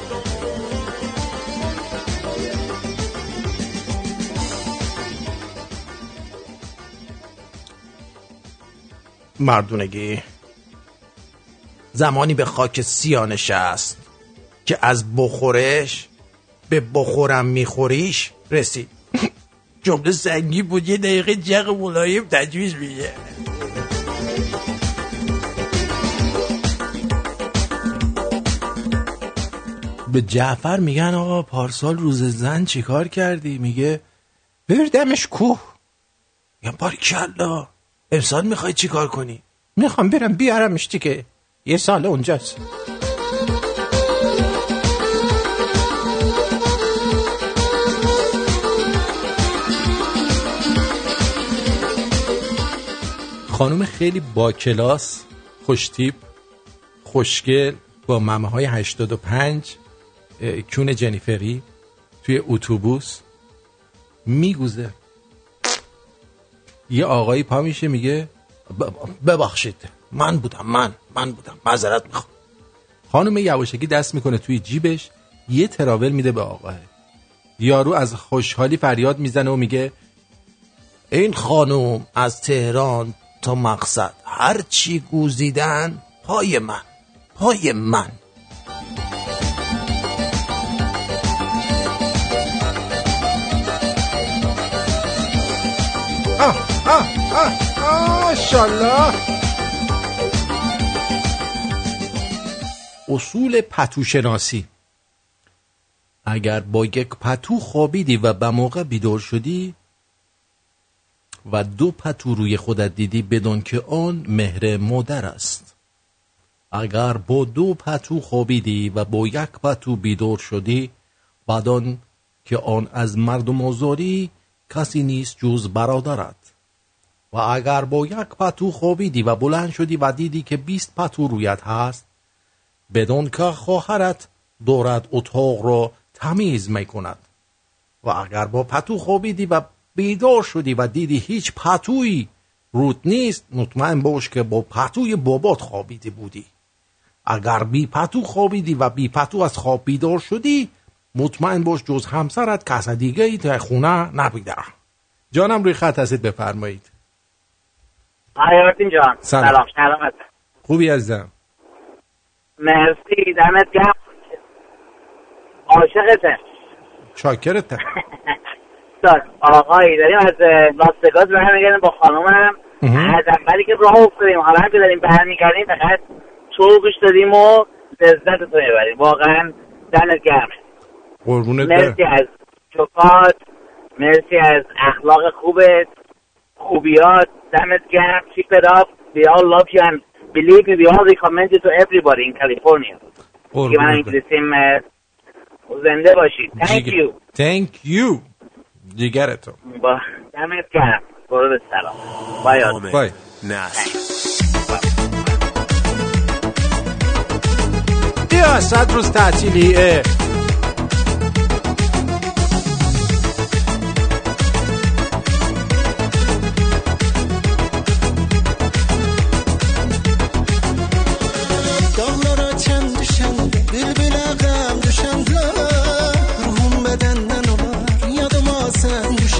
مردونگی. زمانی به خاک سیا نشست که از بخورش به بخورم میخوریش رسید. جمله سنگی بود یه دقیقه جغ ملایم تجویز میشه. به جعفر میگن آقا پارسال روز زن چیکار کردی؟ میگه بردمش کوه. یا باری کلا. امسال می‌خوای چیکار کنی؟ می‌خوام برم بیارمش دیگه. یه سال اونجاست. خانم خیلی با کلاس خوشتیپ خوشگل با ممه های 85 اه، کون جنیفری توی اتوبوس میگوزه. یه آقایی پا میشه میگه ببخشید من بودم من من بودم معذرت می‌خوام. خانم یواشکی دست می‌کنه توی جیبش یه تراول میده به آقاه یارو از خوشحالی فریاد می‌زنه و میگه این خانوم از تهران تا مقصد هر چی گوزیدن پای من پای من. آه! آه آه آه اصول پتو شناسی اگر با یک پتو خوابیدی و به موقع بیدار شدی و دو پتو روی خودت دیدی بدون که آن مهر مادر است. اگر با دو پتو خوابیدی و با یک پتو بیدار شدی بدان که آن از مردم آزاری کسی نیست جز برادرت. و اگر با یک پتو خوابیدی و بلند شدی و دیدی که بیست پتو رویت هست بدون که خواهرت دارد اتاق را تمیز می کند و اگر با پتو خوابیدی و بیدار شدی و دیدی هیچ پتویی رود نیست مطمئن باش که با پتوی بابات خوابیده بودی. اگر بی پتو خوابیدی و بی پتو از خواب بیدار شدی مطمئن باش جز همسرت کس دیگه ای در خونه نبیده جانم روی خط هستید بفرمایید. های آرتین جان. سلام. سلام. سلامت. خوبی عزیزم؟ مرسی. دمت گرم. عاشقته. چاکرتم سال آقایی داریم از اه، لاس وگاس برمیگردیم با خانومم. از اولی که راه افتادیم حالا هم که داریم برمیگردیم فقط تو گوش دادیم و لذت تو می‌بریم. واقعا دمت گرمه قربونت مرسی از شفات مرسی از اخلاق خوبت. خوبیات دمت گرم keep it up. We all love you and believe me we all recommend you to everybody in California. که من. انگلیسیم زنده باشید thank you. Thank you. جیگرتو با دمت گرم. برو به سلام. بای. بای. بیا صد روز تعطیلی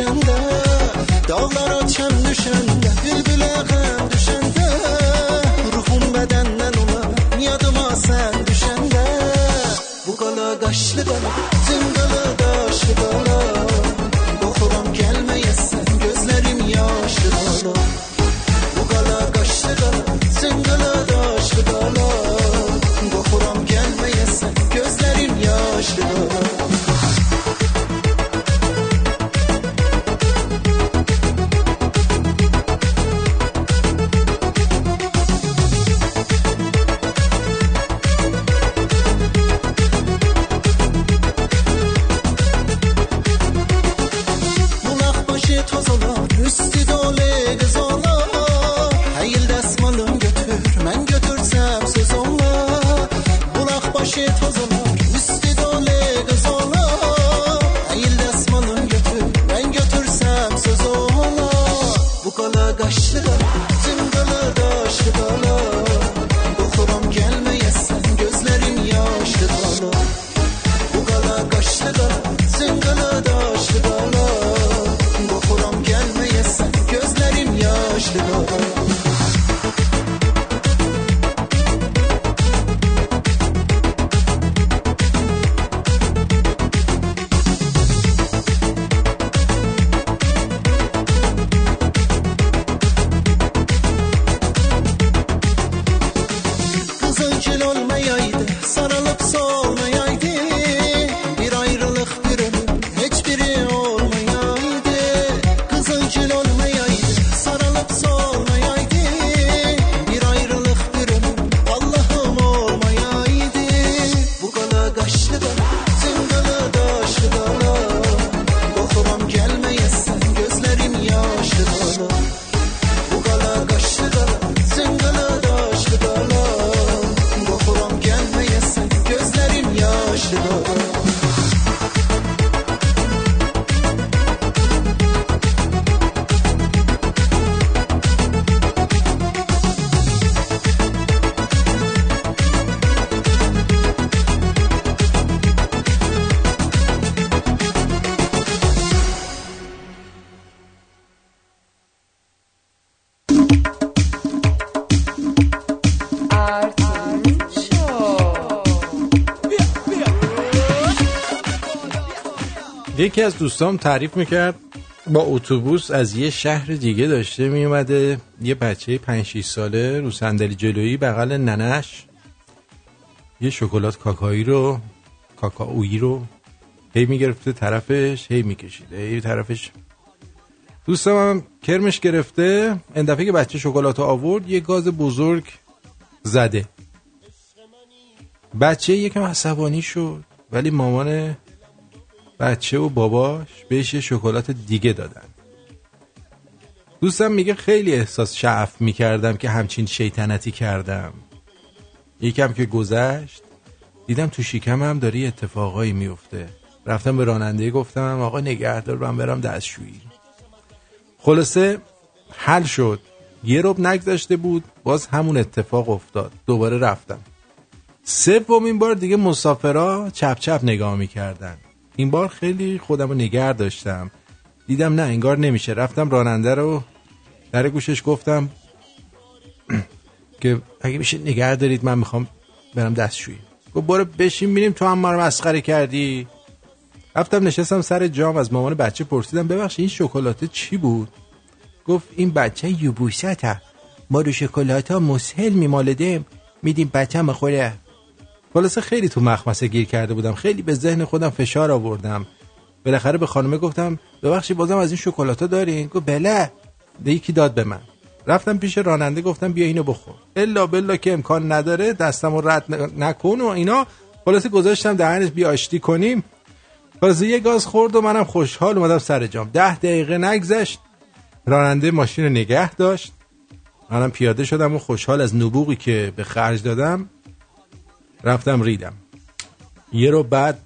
düşəndə Dağlara çən düşəndə یکی از دوستام تعریف می‌کرد با اتوبوس از یه شهر دیگه داشته میومده یه بچه 5 6 ساله رو صندلی جلویی بغل ننش یه شکلات کاکایی رو کاکائویی رو هی می‌گرفته طرفش هی میکشیده هی طرفش. دوستم هم کرمش گرفته. این دفعه که بچه شکلات آورد یه گاز بزرگ زده. بچه یکم عصبانی شد ولی مامان بچه و باباش بهش یه شکلات دیگه دادن. دوستم میگه خیلی احساس شعف می‌کردم که همچین شیطنتی کردم. یکم که گذشت دیدم تو داره یه اتفاقایی میفته. رفتم به راننده گفتم آقا نگهدار من برم دستشویی. خلاصه حل شد. یه رب نگذشته بود باز همون اتفاق افتاد. دوباره رفتم. سومین بار دیگه مسافرا چپ چپ نگاه می‌کردن. این بار خیلی خودم رو نگر داشتم. دیدم نه انگار نمیشه. رفتم راننده رو در گوشش گفتم که اگه میشه نگه دارید من می‌خوام برم دستشویی. گفت برو بشین بینیم تو هم رو مسخره کردی. رفتم نشستم سر جام از مامان بچه پرسیدم ببخش این شکلاته چی بود؟ گفت این بچه یوبوسته ما رو شکلات مسهل میمالدیم میدیم بچه مخوره خلاصه خیلی تو مخمسه گیر کرده بودم. خیلی به ذهن خودم فشار آوردم. بالاخره به خانمه گفتم ببخشید بازم از این شکلاتا دارین؟ گفت بله. ده یکی داد به من. رفتم پیش راننده گفتم بیا اینو بخور. الا بلا که امکان نداره دستم رو رد نکن و اینا. خلاصه گذاشتم دهنش بیا آشتی کنیم. خلاصه یه گاز خورد و منم خوشحال اومدم سر جام. ده دقیقه نگذشت. راننده ماشین رو نگه داشت. منم پیاده شدم و خوشحال از نبوغی که به خرج دادم. رفتم ریدم. یه رو بعد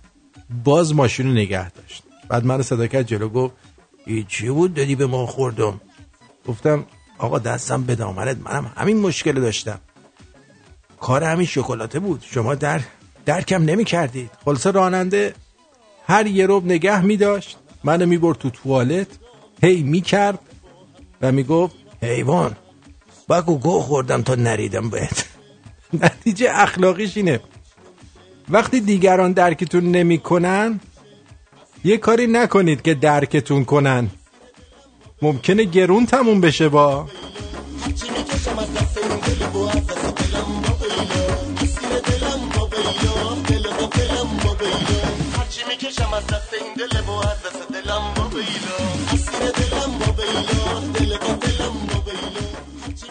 باز ماشین رو نگه داشت. بعد من صدا کرد جلو گفت چی بود دادی به ما خوردم؟ گفتم آقا دستم به دامنت منم همین مشکل داشتم. کار همین شکلاته بود. شما در درکم نمی کردید خلاصه راننده هر یه روب نگه می داشت منو می برد تو توالت هی می کرد و می گفت حیوان بگو گو خوردم تا نریدم بهت. نتیجه اخلاقیش اینه. وقتی دیگران درکتون نمی‌کنن یه کاری نکنید که درکتون کنن. ممکنه گرون تموم بشه با. با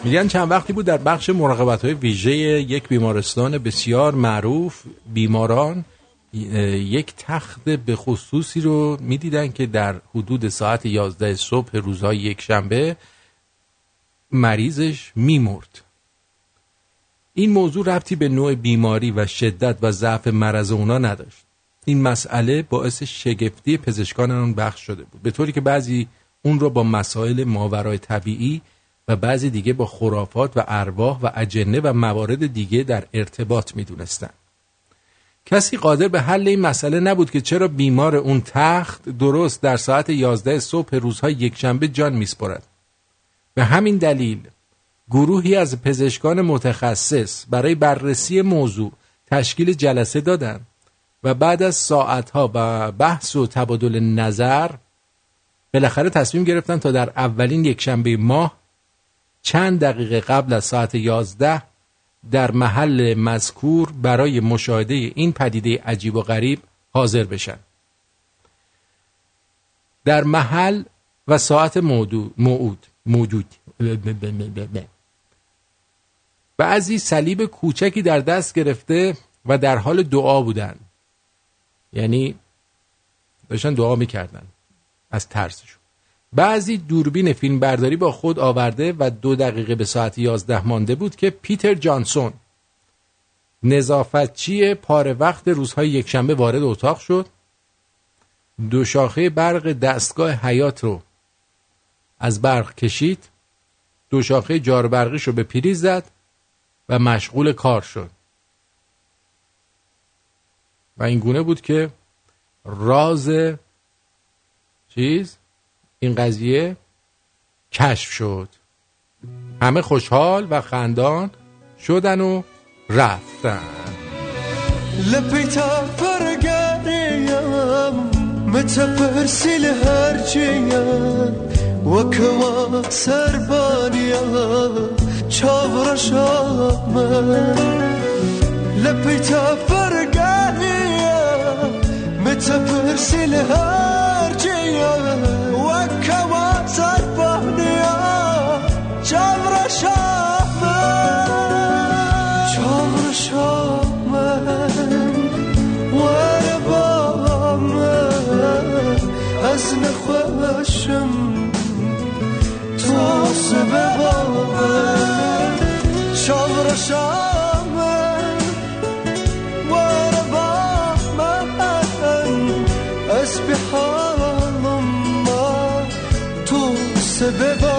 میگن چند وقتی بود در بخش مراقبت های ویژه یک بیمارستان بسیار معروف بیماران یک تخت به خصوصی رو می‌دیدن که در حدود ساعت 11 صبح روزهای یک شنبه مریضش میمرد. این موضوع ربطی به نوع بیماری و شدت و ضعف مرض اونا نداشت. این مسئله باعث شگفتی پزشکان آن بخش شده بود. به طوری که بعضی اون رو با مسائل ماورای طبیعی و بعضی دیگه با خرافات و ارواح و اجنه و موارد دیگه در ارتباط می‌دونستن کسی قادر به حل این مسئله نبود که چرا بیمار اون تخت درست در ساعت 11 صبح روزهای یکشنبه جان میسپرد. به همین دلیل گروهی از پزشکان متخصص برای بررسی موضوع تشکیل جلسه دادند و بعد از ساعتها و بحث و تبادل نظر بالاخره تصمیم گرفتن تا در اولین یکشنبه ماه چند دقیقه قبل از ساعت 11 در محل مذکور برای مشاهده این پدیده عجیب و غریب حاضر بشن. در محل و ساعت موعود موجود بعضی صلیب کوچکی در دست گرفته و در حال دعا بودن. یعنی داشتن دعا می‌کردن. از ترسشون بعضی دوربین فیلم برداری با خود آورده و دو دقیقه به ساعت یازده مانده بود که پیتر جانسون. نظافتچی پاره وقت روزهای یکشنبه وارد اتاق شد. دو شاخه برق دستگاه حیات رو از برق کشید. دو شاخه جار برقیش رو به پریز زد و مشغول کار شد. و این گونه بود که راز چیز؟ این قضیه کشف شد. همه خوشحال و خندان شدن و رفتن. لبيتها فرقانية متى برسل هرجية وكوا سربانية شابر شامة لبيتها فرقانية متى شب شامن و رباح من اسبح لما تو سبب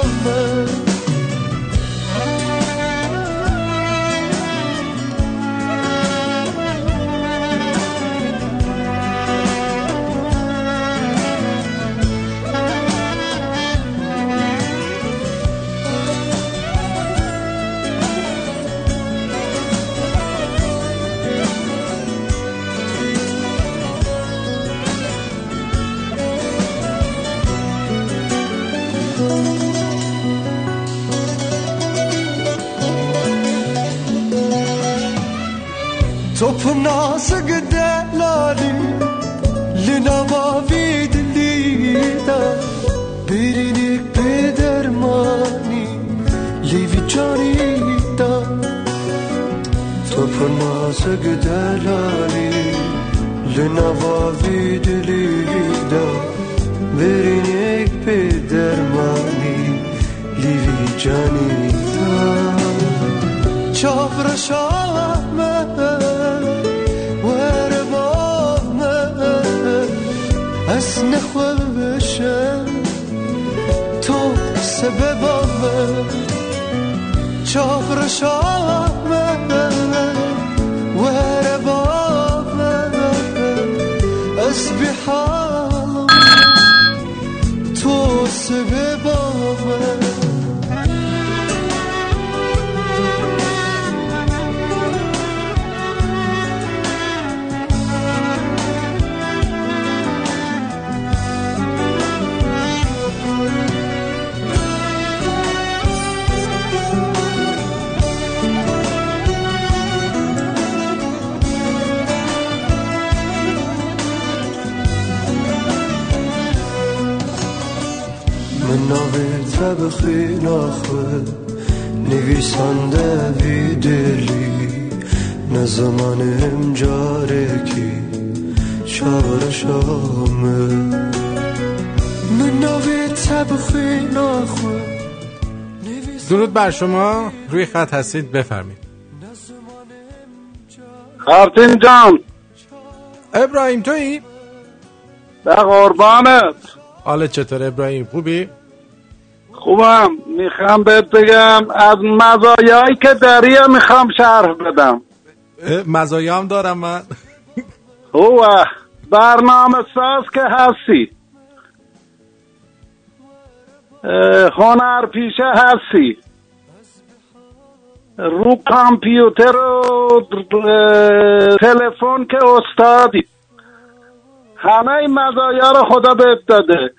سببم شابر شامة وانا Topu nasıl gıdelali Linava vidlida Birini bedermani Livi canida Topu nasıl gıdelali Linava vidlida Birini bedermani Livi canida سببامه چاور شامه ور ناویت بخی نخوه نویسنده وی دلی نه زمانم جاره کی شاور شامه. من بخی نخوه درود بر شما. روی خط هستید بفرمید آرتین جان. ابراهیم تویی؟ به قربانت. حالا چطور ابراهیم؟ خوبی؟ خوبم. می‌خوام بهت بگم از مزایایی که داری می‌خوام شرح بدم. اه، مزایا هم دارم من. خوبه برنامه ساز که هستی. هنر پیشه هستی. رو کامپیوتر و تلفن که استادی. همه این مزایا رو خدا بهت داده.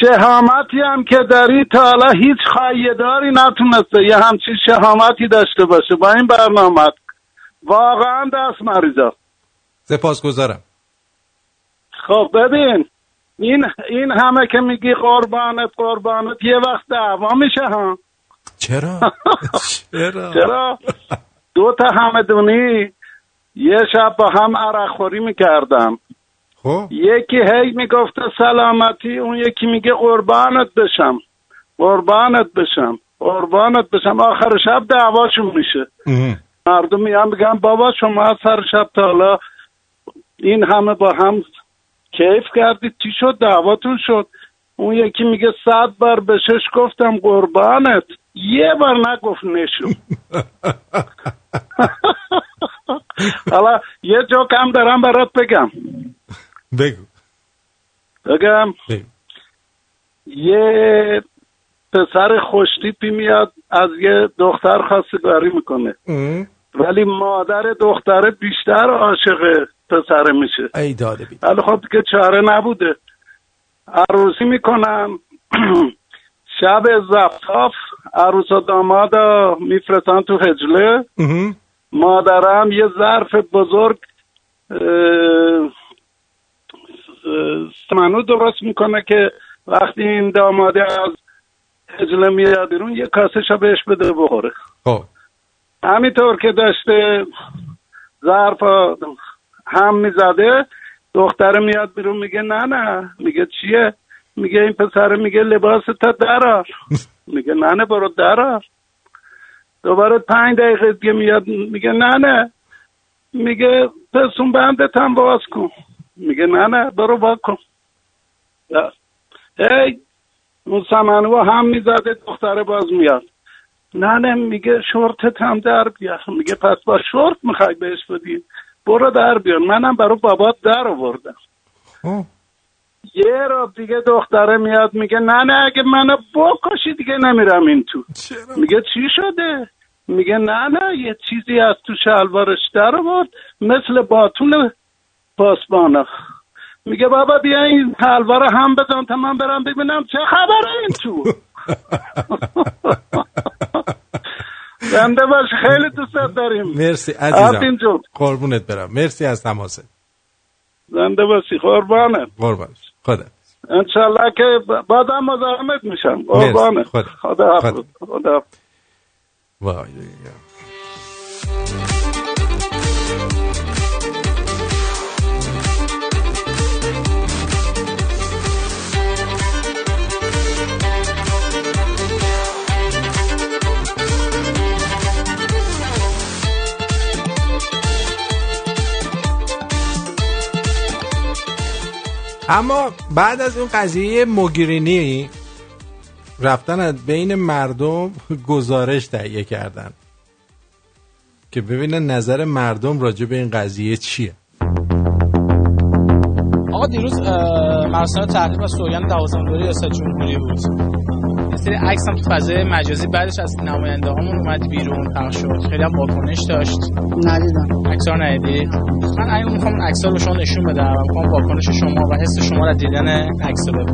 شهامتی هم که داری تا حالا هیچ خایهداری نتونسته. یه همچین شهامتی داشته باشه. با این برنامه. واقعا دست مریضا سپاس گذارم خب ببین این این همه که میگی قربانت قربانت یه وقت دعوا میشه ها؟ چرا؟ چرا؟ چرا؟ دو تا همدونی. یه شب با هم عرق خوری می‌کردم. خب؟ یکی هی می‌گفته سلامتی اون یکی میگه قربانت بشم. قربانت بشم. قربانت بشم. آخر شب دعواشون میشه. مردم میان میگن بابا شما از سر شب تا حالا این همه با هم کیف کردید. چی شد؟ دعواتون شد. اون یکی میگه صد بار به شش گفتم قربانت. یه بار نگفت نشو. حالا یه جوک هم دارم برات بگم. بگو. بگم؟ بگو. یه پسر خوشتیپی میاد از یه دختر خواستگاری می‌کنه. ولی مادر دختره بیشتر عاشق پسره میشه. ای داده بید ولی خب که چاره نبوده. عروسی می‌کنن. شب زفتاف عروس و داماد میفرستن تو هجله مادرم یه ظرف بزرگ اه، سمنو درست می‌کنه که وقتی این داماده از هجله میاد بیرون یه کاسه شا بهش بده بخوره. خب. همینطور که داشته ظرف هم می‌زده دختره میاد بیرون میگه نه نه. میگه چیه؟ میگه این پسر میگه لباس تا درار میگه نه نه برو درار دوباره پنج دقیقه دیگه میاد میگه نه نه. میگه پسون بندت هم باز کن. میگه نه نه برو باز کن. هی اون سمنو هم می‌زده دختره باز میاد. نه نه میگه شورتت هم در بیار. میگه پس با شورت می‌خوای بهش بدی؟ برو در بیار. منم برای بابات در آوردم. یه را دیگه دختره میاد میگه نه نه اگه منو بکشی دیگه نمیرم این تو. میگه چی شده؟ میگه نه نه یه چیزی از تو شلوارش در آورد مثل باتون پاسبانا میگه بابا بیا این حلوا رو هم بزن تا من برم ببینم چه خبره این تو. زنده باش خیلی دوست داریم. مرسی عزیزم. قربونت برم. مرسی از تماست زنده باشی قربانت. قربانت. خدا انشالله که ب- بعدم مزاحمت میشم. مرسی. قربانت. خدا. خدا حافظ خدا حافظ. وای. اما بعد از اون قضیه موگرینی رفتن از بین مردم گزارش تهیه کردن که ببینن نظر مردم راجع به این قضیه چیه. آقا دیروز مراسم تحریم و سوگند دوازدهم دوره ریاست جمهوری بود. سری عکس هم تو فضای مجازی بعدش از نماینده هامون اومد بیرون پخش شد. خیلی هم واکنش داشت. ندیدم. عکس رو ندیدی؟ من الان می‌خوام عکس رو به شما نشون بدم و می‌خوام واکنش شما و حس شما رو دیدن عکس رو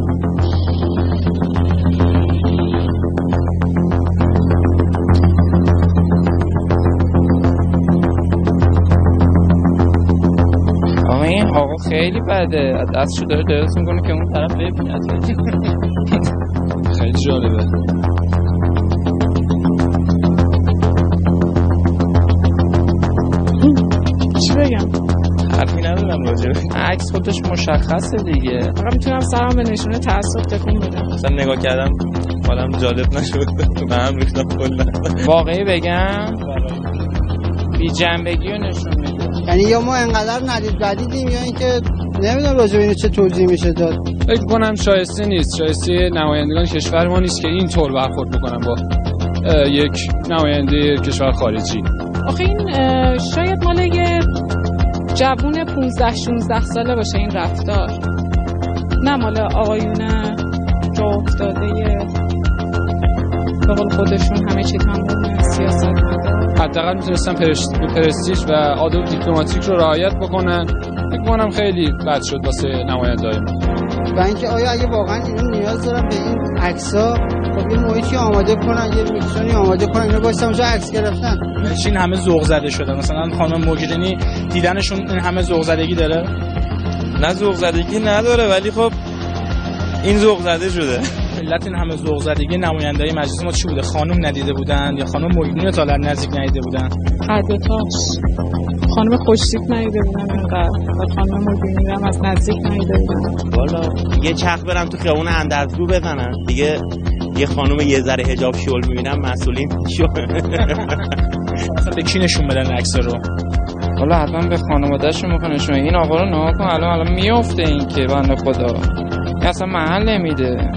این آقا خیلی بده. از دستشو داره دراز می‌کنه که اون طرف ببیند خیلی جالبه. چی بگم؟ حرفی ندارم راجع عکس خودش مشخصه دیگه. فقط می‌تونم سرم به نشونه تاسف تکون بدم. مثلا نگاه کردم حالم جالب نشد به هم ریختم کلا. واقعی بگم؟ بی جنبگی رو نشون میده یعنی یا ما انقدر ندید بدیدیم یا اینکه نمی‌دونم راجع به اینو چه توضیح میشه داد. فکر کنم شایسته نیست. شایسته نمایندگان کشور ما نیست که این طور برخورد بکنن با یک نماینده کشور خارجی. آخه این شاید مال یه جوون 15 16 ساله باشه این رفتار. نه مال آقایون جا افتاده به قول خودشون همه چی تمام سیاست مدار حداقل می‌تونستن پرست... پرستیژ و آداب دیپلماتیک رو رعایت بکنن. فکر کنم خیلی بد شد واسه نماینده‌های ما و اینکه آیا اگه واقعا اینا نیاز دارن به این عکسا خب یه محیطی آماده کنن یه میکسونی آماده کنن اینا باشن اونجا عکس گرفتن. این همه ذوق زده شده. مثلا خانم موگرینی دیدنشون این همه ذوق زدگی داره؟ نه ذوق زدگی نداره ولی خب این ذوق زده شده. علت این همه ذوق زدگی نمایندهای مجلس ما چی بوده؟ خانم ندیده بودن یا خانم رو تا نزدیک ندیده بودن؟ هر دوتاش خانم خوشتیپ ندیده بودم اینقدر و خانم مدینی هم از نزدیک ندیده بودم والا یه چرخ برم تو خیابون اندرزگو بزنن. دیگه یه خانم یه ذره حجاب شل می‌بینم مسئولین شل. اصلا به کی نشون بدن عکس رو؟ حالا حتما به خانوادهشون می‌خواه نشون بدن. این آقا رو نها کن. الان الان میفته این که بنده خدا. اصلا محل نمیده.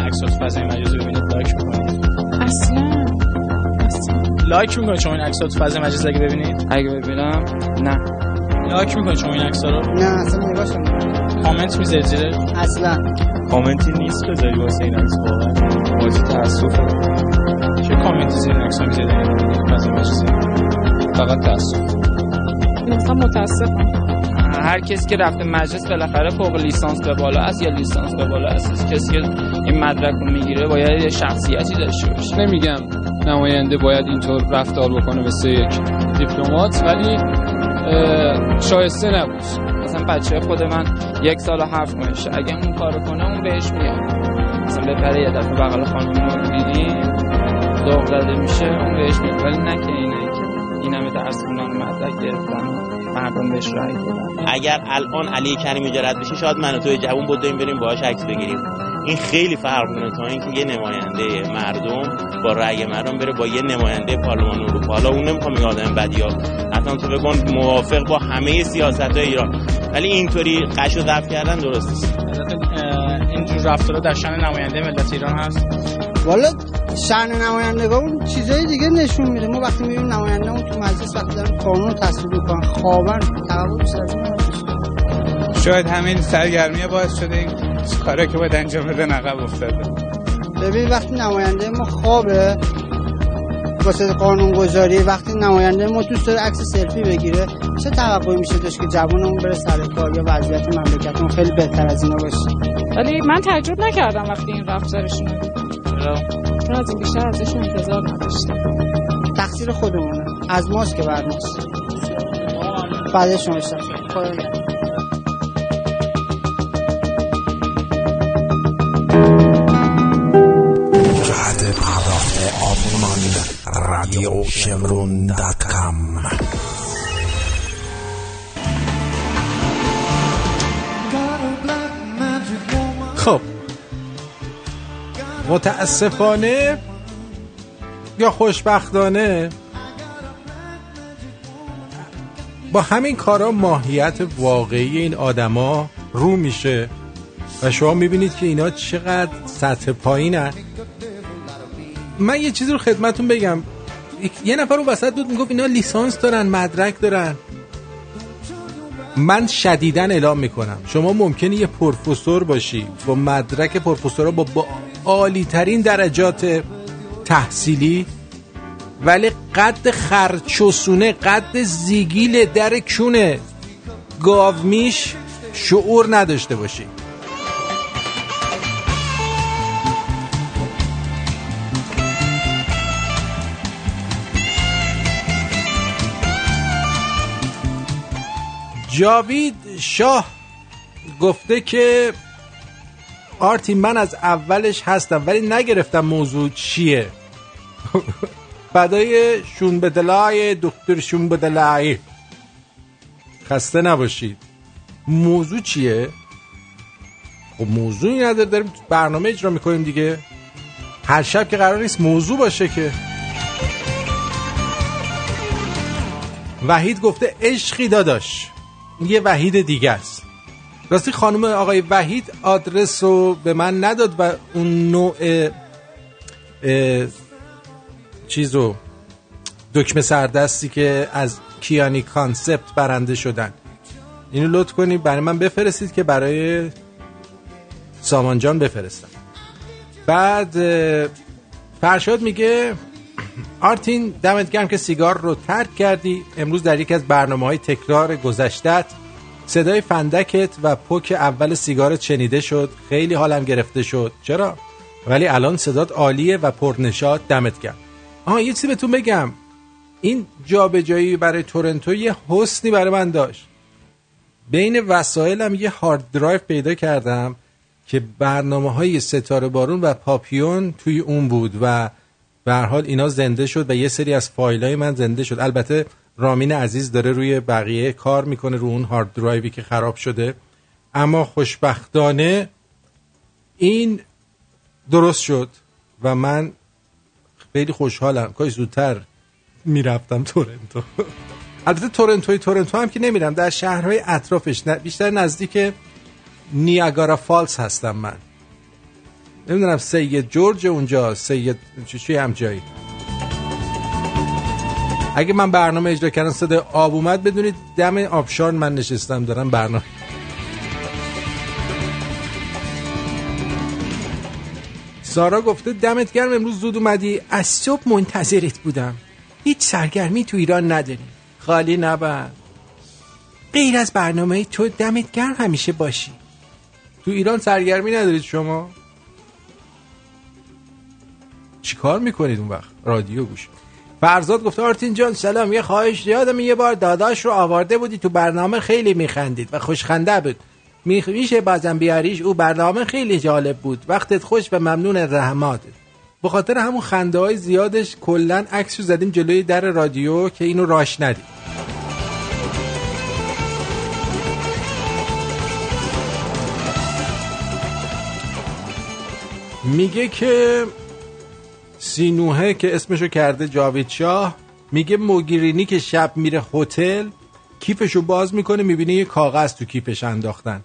این عکس رو تو فضای مجازی ببینید. like می‌کنید. اصلا like می‌کنید شما این عکس رو تو فضای مجازی اگه ببینید. اگه ببینم نه. لایک می‌کنید شما این عکس رو. نه اصلا نگاش نمی‌کنم. کامنت می‌ذارید زیرش اصلا. کامنتی نیست بذاری واسه این عکس واقعا. بازی تاسف چه کامنتی زیر این عکس می‌ذارید؟ فضای مجازی فقط تاسف. مثلا متاسفم. هر کسی که رفته مجلس بالاخره فوق لیسانس به بالا است یا لیسانس به بالا است. کسی که این مدرک رو می‌گیره باید یه شخصیتی داشته باشه. نمیگم نماینده باید اینطور رفتار بکنه مثل یک دیپلمات ولی شایسته نبود. مثلا بچه خود من یک سال و هفت ماهشه. اگه اون کارو کنه اون بهش میاد. مثلا بپره یه دفعه بغل خانم رو دیدی زده میشه اون بهش میاد. ولی نه که اینه. این همه درس خوندن و مدرک گرفتن مردم بهش رای دادن. اگر الان علی کریمی جرد بشه شاید من و توی جوون بدویم بریم باهاش عکس بگیریم. این خیلی فرق می‌کنه تا اینکه یه نماینده مردم با رأی مردم بره با یه نماینده پارلمان اروپا. حالا اون نمی‌خوام این آدم بدی ها حتما تو بکن موافق با همه سیاست های ایران. ولی اینطوری قش و ضبط کردن درست نیست. اینجور رفتارا در شان نماینده ملت ایران هست. والا شأن نمایندگان چیزای دیگه نشون میده. ما وقتی می‌بینیم نماینده اون تو مجلس وقتی دارن قانون تصویب می‌کنن خوابن این نداره. شاید همین سرگرمی باعث شده این کارا که باید انجام بدن عقب افتاده. ببین وقتی نماینده ما خوابه واسه قانون گذاری وقتی نماینده ما دوست داره عکس سلفی بگیره چه توقعی میشه داشت که جوانمون بره سر کار یا وضعیت مملکتمون خیلی بهتر از اینا باشه؟ ولی من تعجب نکردم وقتی این رفتارشون رو دیدم چون از این بیشتر ازشون انتظار نداشتم تقصیر خودمونه. از ماست که بر ماست. بعد شما خدا رادیو شمرون دات کام. متاسفانه یا خوشبختانه با همین کارا ماهیت واقعی این آدما رو میشه و شما می‌بینید که اینا چقدر سطح پایینن. من یه چیزی رو خدمتون بگم. یه نفر اون وسط بود می‌گفت اینا لیسانس دارن مدرک دارن. من شدیدن اعلام می‌کنم. شما ممکنه یه پروفسور باشی با مدرک پروفسورا با, با عالی ترین درجات تحصیلی ولی قد خرچوسونه قد زیگیل در کونه گاومیش شعور نداشته باشی. جاوید شاه گفته که آرتی من از اولش هستم ولی نگرفتم موضوع چیه. فدای شون بدلای دکتر شون بدلای خسته نباشید. موضوع چیه؟ خب موضوعی نداره داریم برنامه اجرا می‌کنیم دیگه. هر شب که قرار نیست موضوع باشه که. وحید گفته عشقی داداش. یه وحید دیگه است. راستی خانم آقای وحید آدرس رو به من نداد و اون نوع اه، چیز رو دکمه سردستی که از کیانی کانسپت برنده شدن. اینو لطف کنید برای من بفرستید که برای سامان جان بفرستم. بعد اه، فرشاد میگه آرتین دمت گرم که سیگار رو ترک کردی. امروز در یکی از برنامه های تکرار گذشتت صدای فندکت و پک اول سیگارت شنیده شد. خیلی حالم گرفته شد. چرا؟ ولی الان صدات عالیه و پرنشاط دمت گرم. آها یه چیزی بهتون بگم. این جابجایی برای تورنتو یه حسنی برای من داشت. بین وسایلم یه hard drive پیدا کردم که برنامه های ستاره بارون و پاپیون توی اون بود و به حال اینا زنده شد و یه سری از فایل های من زنده شد. البته رامین عزیز داره روی بقیه کار می‌کنه رو اون هارد درایوی که خراب شده. اما خوشبختانه این درست شد و من خیلی خوشحالم. کاش زودتر می‌رفتم تورنتو. البته تورنتوی تورنتو هم که نمیرم در شهرهای اطرافش. بیشتر نزدیک نیاگارا فالز هستم من. نمی‌دونم سید جورج اونجا سید چی چی هم جایی. اگه من برنامه اجرا کردم صدا آب اومد بدونید دم آبشار من نشستم دارم برنامه. سارا گفته دمت گرم امروز زود اومدی. از صبح منتظرت بودم. هیچ سرگرمی تو ایران نداری خالی نبند غیر از برنامه تو دمت گرم همیشه باشی. تو ایران سرگرمی ندارید شما. چیکار می‌کنید اون وقت؟ رادیو گوش فرزاد گفته آرتین جان سلام یه خواهش یادم یه بار داداش رو آورده بودی تو برنامه خیلی میخندید و خوشخنده بود. می- میشه بازم بیاریش؟ او برنامه خیلی جالب بود. وقتت خوش و ممنون رحمات به خاطر همون خنده های زیادش کلا عکس رو زدیم جلوی در رادیو که اینو راش ندید. میگه که سینوهه که اسمشو کرده جاوید شاه میگه موگیرینی که شب میره هتل کیفشو باز می‌کنه می‌بینه یه کاغذ تو کیفش انداختن.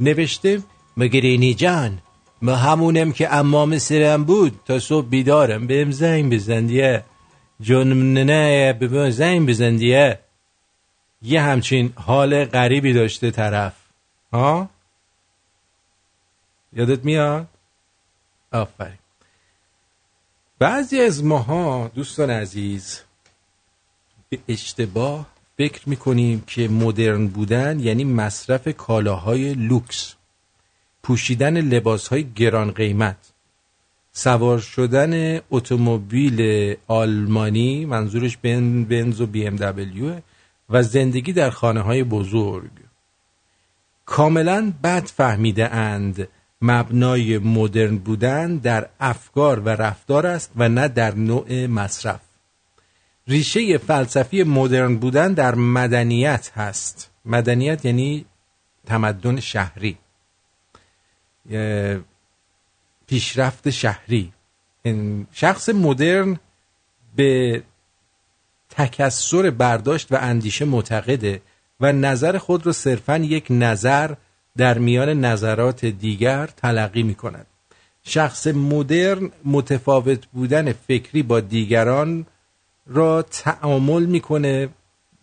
نوشته موگیرینی جان ما همونم که امام سرم بود تا صبح بیدارم بهم زنگ بزن دیگه. جانم نه به زنگ بزن دیگه. یه همچین حال غریبی داشته طرف. ها؟ یادت میاد؟ آفرین. بعضی از ماها دوستان عزیز به اشتباه فکر می‌کنیم که مدرن بودن یعنی مصرف کالاهای لوکس پوشیدن لباسهای گران قیمت سوار شدن اتومبیل آلمانی منظورش بن بنز و بی ام دبلیو و زندگی در خانه های بزرگ. کاملا بد فهمیده اند مبنای مدرن بودن در افکار و رفتار است و نه در نوع مصرف. ریشه فلسفی مدرن بودن در مدنیت هست. مدنیت یعنی تمدن شهری. پیشرفت شهری. شخص مدرن به تکسر برداشت و اندیشه معتقده و نظر خود را صرفا یک نظر در میان نظرات دیگر تلقی می کند شخص مدرن متفاوت بودن فکری با دیگران را تعامل می‌کنه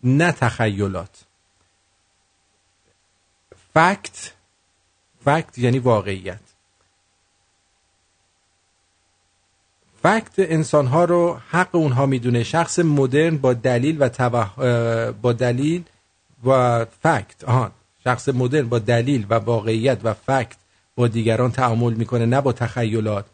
نه تخیلات. فکت فکت یعنی واقعیت. فکت انسان ها رو حق اونها می‌دونه. شخص مدرن با دلیل و. اه، با دلیل و فکت. آهان. شخص مدرن با دلیل و واقعیت و فکت با دیگران تعامل می‌کنه نه با تخیلات.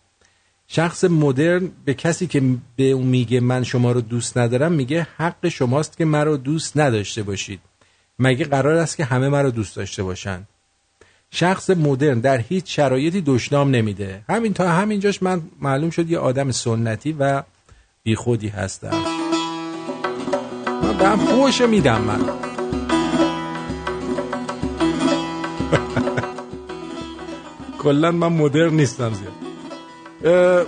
شخص مدرن به کسی که به اون میگه من شما رو دوست ندارم میگه حق شماست که مرا دوست نداشته باشید. مگه قرار است که همه مرا دوست داشته باشن شخص مدرن در هیچ شرایطی دشنام نمیده. همین تا همینجاش من معلوم شد یه آدم سنتی و بیخودی هستم. من به هم فوش میدم من. کلا من مدرن نیستم زیاد.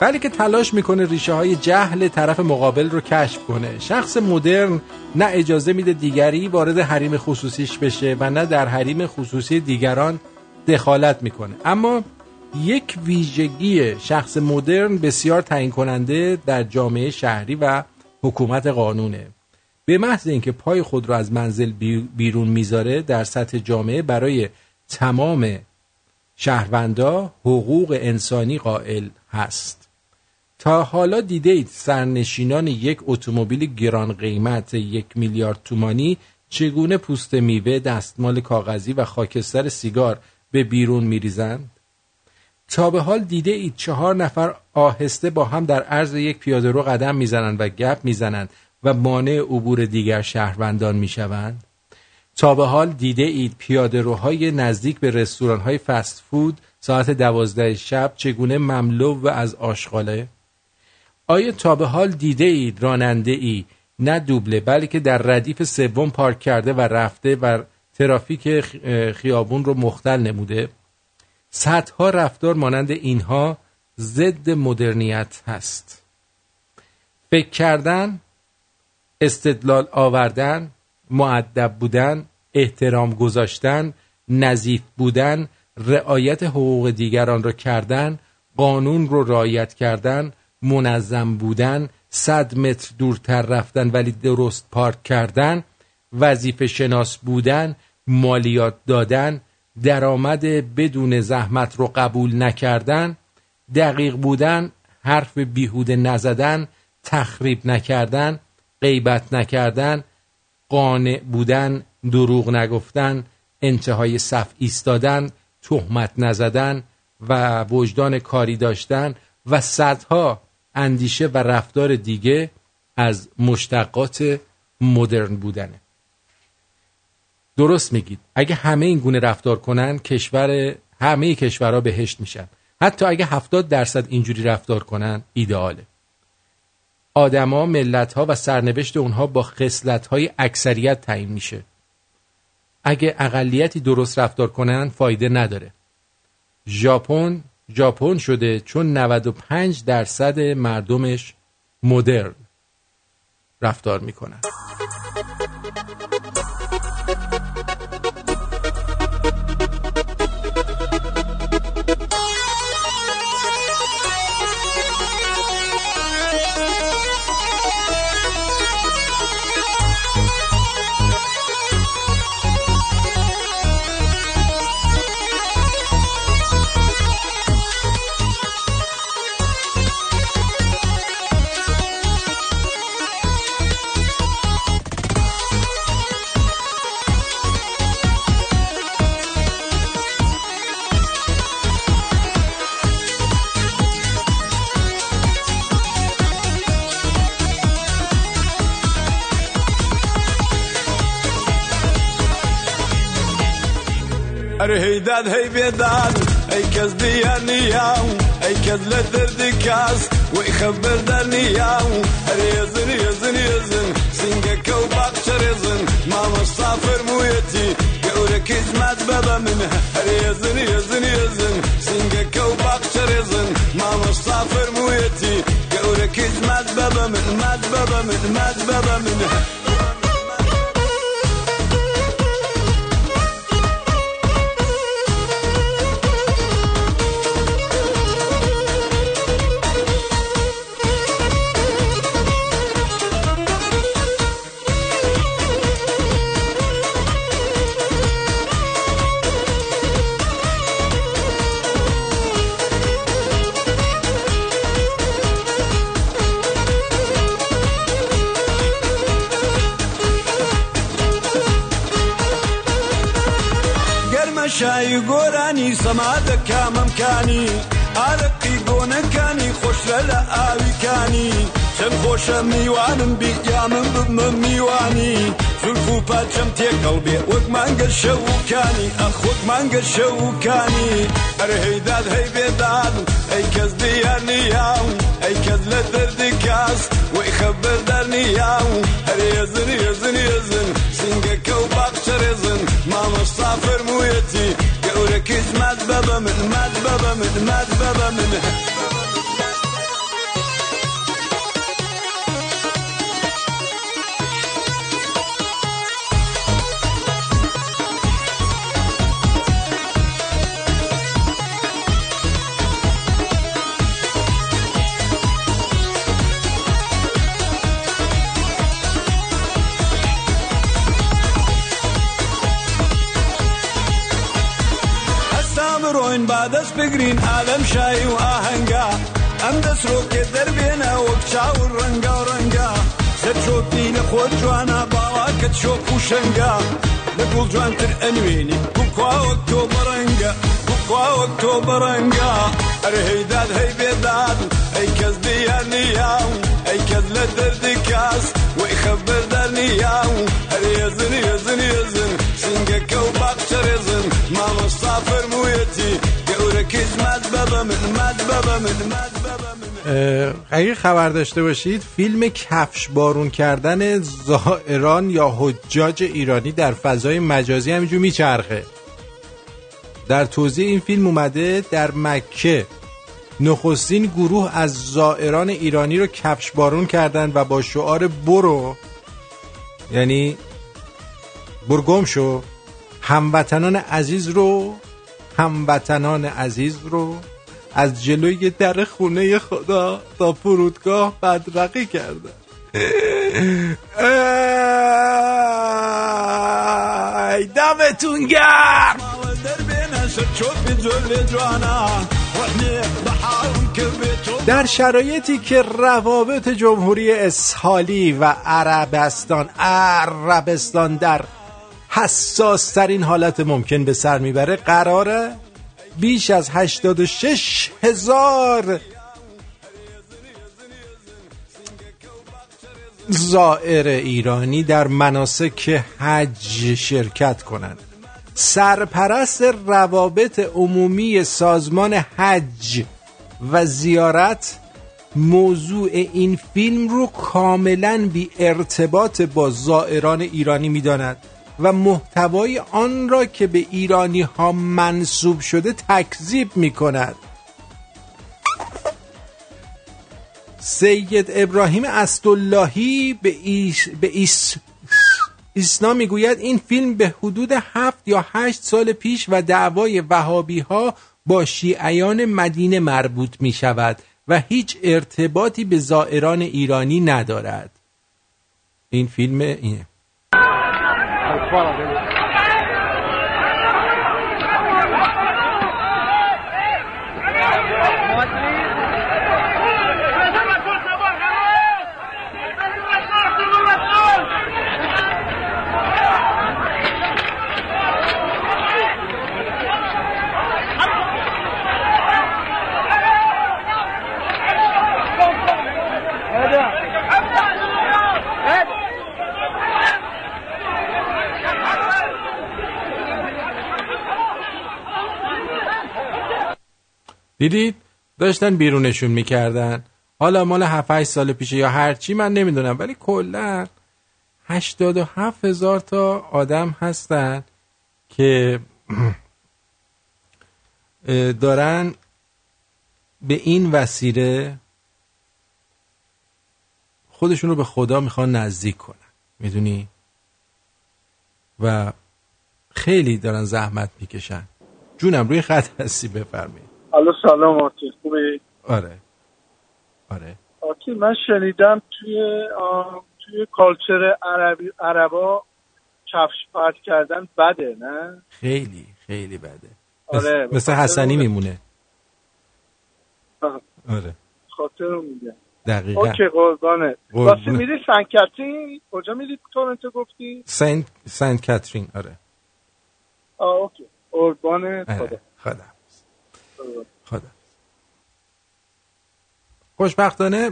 ولی که تلاش می‌کنه ریشه های جهل طرف مقابل رو کشف کنه. شخص مدرن نه اجازه میده دیگری وارد حریم خصوصیش بشه و نه در حریم خصوصی دیگران دخالت می‌کنه. اما یک ویژگی شخص مدرن بسیار تعیین کننده در جامعه شهری و حکومت قانونه. به محض اینکه پای خود را از منزل بی- بیرون می‌ذاره در سطح جامعه برای تمام شهروندا حقوق انسانی قائل هست. تا حالا دیده اید سرنشینان یک اتومبیل گران قیمت یک میلیارد تومانی چگونه پوست میوه دستمال کاغذی و خاکستر سیگار به بیرون میریزند؟ تا به حال دیده اید چهار نفر آهسته با هم در عرض یک پیاده رو قدم می‌زنند و گپ می‌زنند و مانع عبور دیگر شهروندان می‌شوند؟ تا به حال دیده اید پیاده روهای نزدیک به رستوران های فست فود ساعت دوازده شب چگونه مملو و از آشغاله؟ آیا تا به حال دیده اید راننده ای نه دوبله بلکه در ردیف سوم پارک کرده و رفته و ترافیک خیابون رو مختل نموده؟ صدها رفتار مانند اینها ضد مدرنیت هست. فکر کردن استدلال آوردن معدب بودن احترام گذاشتن نظیف بودن رعایت حقوق دیگران را کردن قانون رو رعایت کردن منظم بودن صد متر دورتر رفتن ولی درست پارک کردن وظیفه شناس بودن مالیات دادن درآمد بدون زحمت رو قبول نکردن دقیق بودن حرف بیهوده نزدن تخریب نکردن غیبت نکردن قانع بودن دروغ نگفتن انتهای صف ایستادن تهمت نزدن و وجدان کاری داشتن و صدها اندیشه و رفتار دیگه از مشتقات مدرن بودنه. درست میگید. اگه همه این گونه رفتار کنن کشور همه کشورها بهشت میشن. حتی اگه 70 درصد اینجوری رفتار کنن ایدئاله آدما ملتها و سرنوشت اونها با خصلت‌های اکثریت تعیین میشه. اگه اقلیتی درست رفتار کنن فایده نداره. ژاپن ژاپن شده چون 95 درصد مردمش مدرن رفتار می‌کنن. ئەرە هەیداد هەی بێداد ئەی کەس دییانیاو ئەی کەس لە دەردی کاس وەی خەبەردار نیاو هەر ێزن ێزن ێزن سنگەکە و باقچە ڕێزن مامەستا فەرموویەتی گەورەکەی زمات بەبە من هەر ێزن ێزن ێزن سنگەکە و باقچە ڕێزن مامەستا فەرموویەتی گەورەکەی زمات بەبە من مات بەبە من مات بەبە من گەرمە گۆرانی سەما دەکا مەمکانی ئارەقی گۆنەکانی خۆشرە لە ئاویکانی. چەند خۆشە میوانم بییا من بمە میوانی. زولف و پاچەم تێکەڵ بێ وەک مانگە شەوکانی. ئەخ وەک مانگە شەوکانی. هەر هەیداد هەی بێداد ئەی کەس دیار نیاو ئەی کەس لە دەردی کاس وەی خەبەردار نیاو هەر ێزن ێزن ێزن سنگەکە و باقچە ڕێزن مامەستا فەرموویەتی öküz mad babamın, mad babamın, mad babamın. با دەست بگرین ئالەم شایی و ئاهەنگا ئەم دەسرۆکێ دەربێنە وەک چاور ڕەنگا و ڕەنگا سەر چۆپی لە خۆت جوانە باواکەت شۆک و شەنگا لە گوڵ جوانتر ئەنوێنی بکوا وەک تۆ بەڕەنگە بکوا وەک تۆ بەڕەنگا ئەرە هەیداد هەی بێداد ئەی کەس دیار نیاو ئەی کەس لە دەردی کاس وەی خەبەردار نیاو. هەر ێزن ێزن ێزن اگه خبر داشته باشید فیلم کفش بارون کردن زائران یا حجاج ایرانی در فضای مجازی همینجور میچرخه. در توضیح این فیلم اومده در مکه نخستین گروه از زائران ایرانی رو کفش بارون کردن و با شعار برو یعنی برگم شو هموطنان عزیز رو هموطنان عزیز رو از جلوی در خونه خدا تا فرودگاه بدرقی کردن ای دمتون گرم! در شرایطی که روابط جمهوری اسحالی و عربستان عربستان در حساس ترین حالت ممکن به سر می‌بره قراره؟ بیش از 86 هزار زائر ایرانی در مناسک حج شرکت کنند. سرپرست روابط عمومی سازمان حج و زیارت موضوع این فیلم رو کاملا بی ارتباط با زائران ایرانی می‌داند. و محتوای آن را که به ایرانی ها منصوب شده تکذیب می کند سید ابراهیم اسداللهی به, ایش به ایس ایسنا می‌گوید این فیلم به حدود هفت یا هشت سال پیش و دعوای وهابی ها با شیعیان مدینه مربوط می شود و هیچ ارتباطی به زائران ایرانی ندارد. این فیلم اینه quality دیدید؟ داشتن بیرونشون می‌کردن. حالا مال 7 8 سال پیشه یا هرچی من نمی‌دونم ولی کلا 87 هزار تا آدم هستن که دارن به این وسیله خودشون رو به خدا می‌خوان نزدیک کنن. می‌دونی؟ و خیلی دارن زحمت می‌کشن. جونم روی خط هستی بفرمایید. الو سلام آتی خوبی؟ آره. آره. آتی من شنیدم توی توی کالچر عربی عربا کفش پرت کردن بده نه؟ خیلی خیلی بده. آره مثل, حسنی میمونه. آه، آره. خاطر رو میگم دقیقا. اوکی قربانه. واسه میری سنکتی کجا میری تورنتو گفتی؟ سنت سنت کاترین آره. آه اوکی. قربان آره. خدا. خدا. خوشبختانه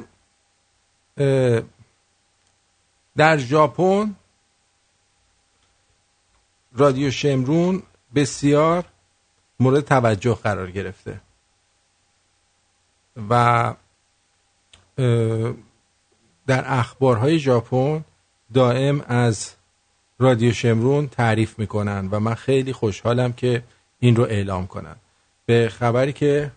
در ژاپن رادیو شمرون بسیار مورد توجه قرار گرفته و در اخبارهای ژاپن دائم از رادیو شمرون تعریف می‌کنن و من خیلی خوشحالم که این رو اعلام کنن. به خبری که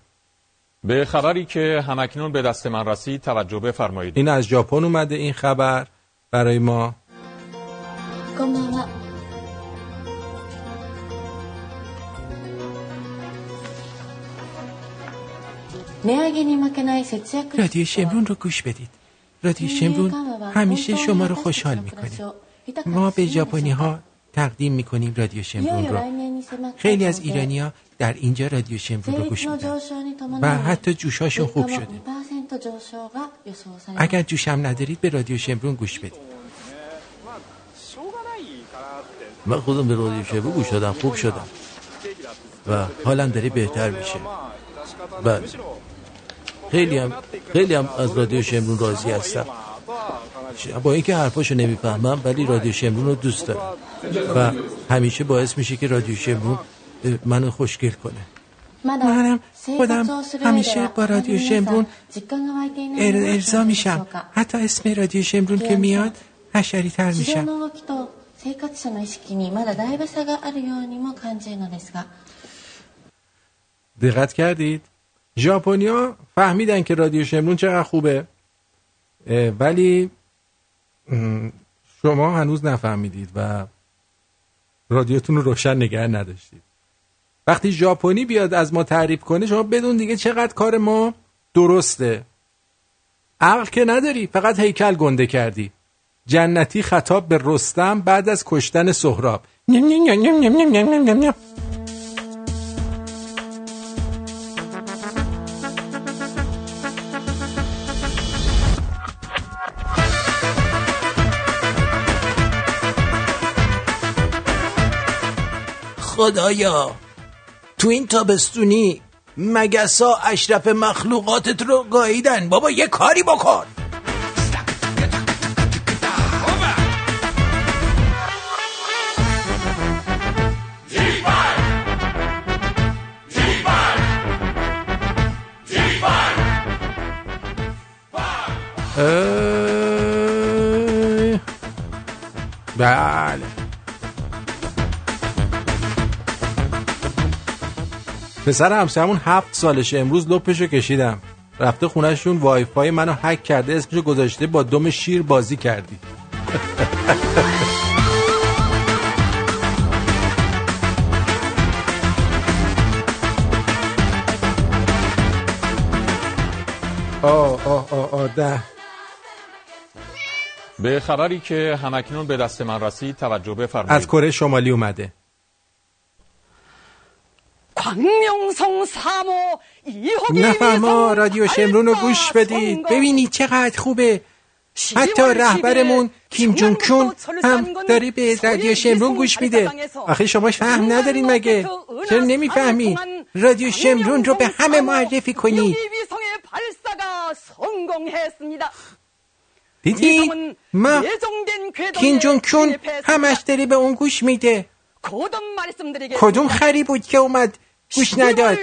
به خبری که همکنون به دست من رسید توجه بفرمایید. این از ژاپن اومده این خبر برای ما. رادیو شمرون رو گوش بدید. رادیو شمرون همیشه شما رو خوشحال می‌کنه. ما به ژاپنی ها تقدیم می‌کنیم رادیو شمرون رو. خیلی از ایرانیا در اینجا رادیو شمرون رو گوش میدن. و حتی جوشاشون خوب شده. اگر جوشم ندارید به رادیو شمرون گوش بدید. من خودم به رادیو شمرون گوش دادم خوب شدم. و حالا داره بهتر میشه. بله. خیلی هم, خیلی هم از رادیو شمرون راضی هستم. با اینکه حرفاشو نمیفهمم ولی رادیو شمرون رو دوست دارم و همیشه باعث میشه که رادیو شمرون اه، منو خوشگل کنه まだ منم 生 خودم 活をする上で همیشه は با رادیو 皆さん شمرون 実感が湧いていない ار- のでは ارضا ないでしょ میشم うか حتی اسم رادیو شمرون که میاد حشری تر 市場 میشم の動きと生活者の意識にまだだいぶ差があるようにも感じるのですが دقت کردید ژاپنیا فهمیدن که رادیو شمرون چقدر خوبه اه، ولی م، شما هنوز نفهمیدید و رادیوتون رو روشن نگه نداشتید. وقتی ژاپنی بیاد از ما تعریف کنه شما بدون دیگه چقدر کار ما درسته؟ عقل که نداری فقط هیکل گنده کردی. جنتی خطاب به رستم بعد از کشتن سهراب. خدایا. تو این تابستونی مگسا اشرف مخلوقاتت رو گاییدن. بابا یه کاری بکن. بله. پسر همسرمون هفت سالشه امروز لپشو کشیدم. رفته خونهشون وای فای منو هک کرده اسمشو گذاشته با دم شیر بازی کردی. آه آه آه آه ده. به خبری که همکنون به دست من رسید توجه بفرمایید. از کره شمالی اومده. 박명성 3호 نه رادیو شمرون رو گوش بدید ببینی چقدر خوبه حتی رهبرمون کیم جون کون هم داره به رادیو شمرون گوش میده آخه شما فهم ندارین مگه چرا نمی‌فهمی رادیو شمرون رو به همه معرفی کنی دیدی ما کیم جون کون همش داره به اون گوش میده کدوم خری بود که اومد گوش نداد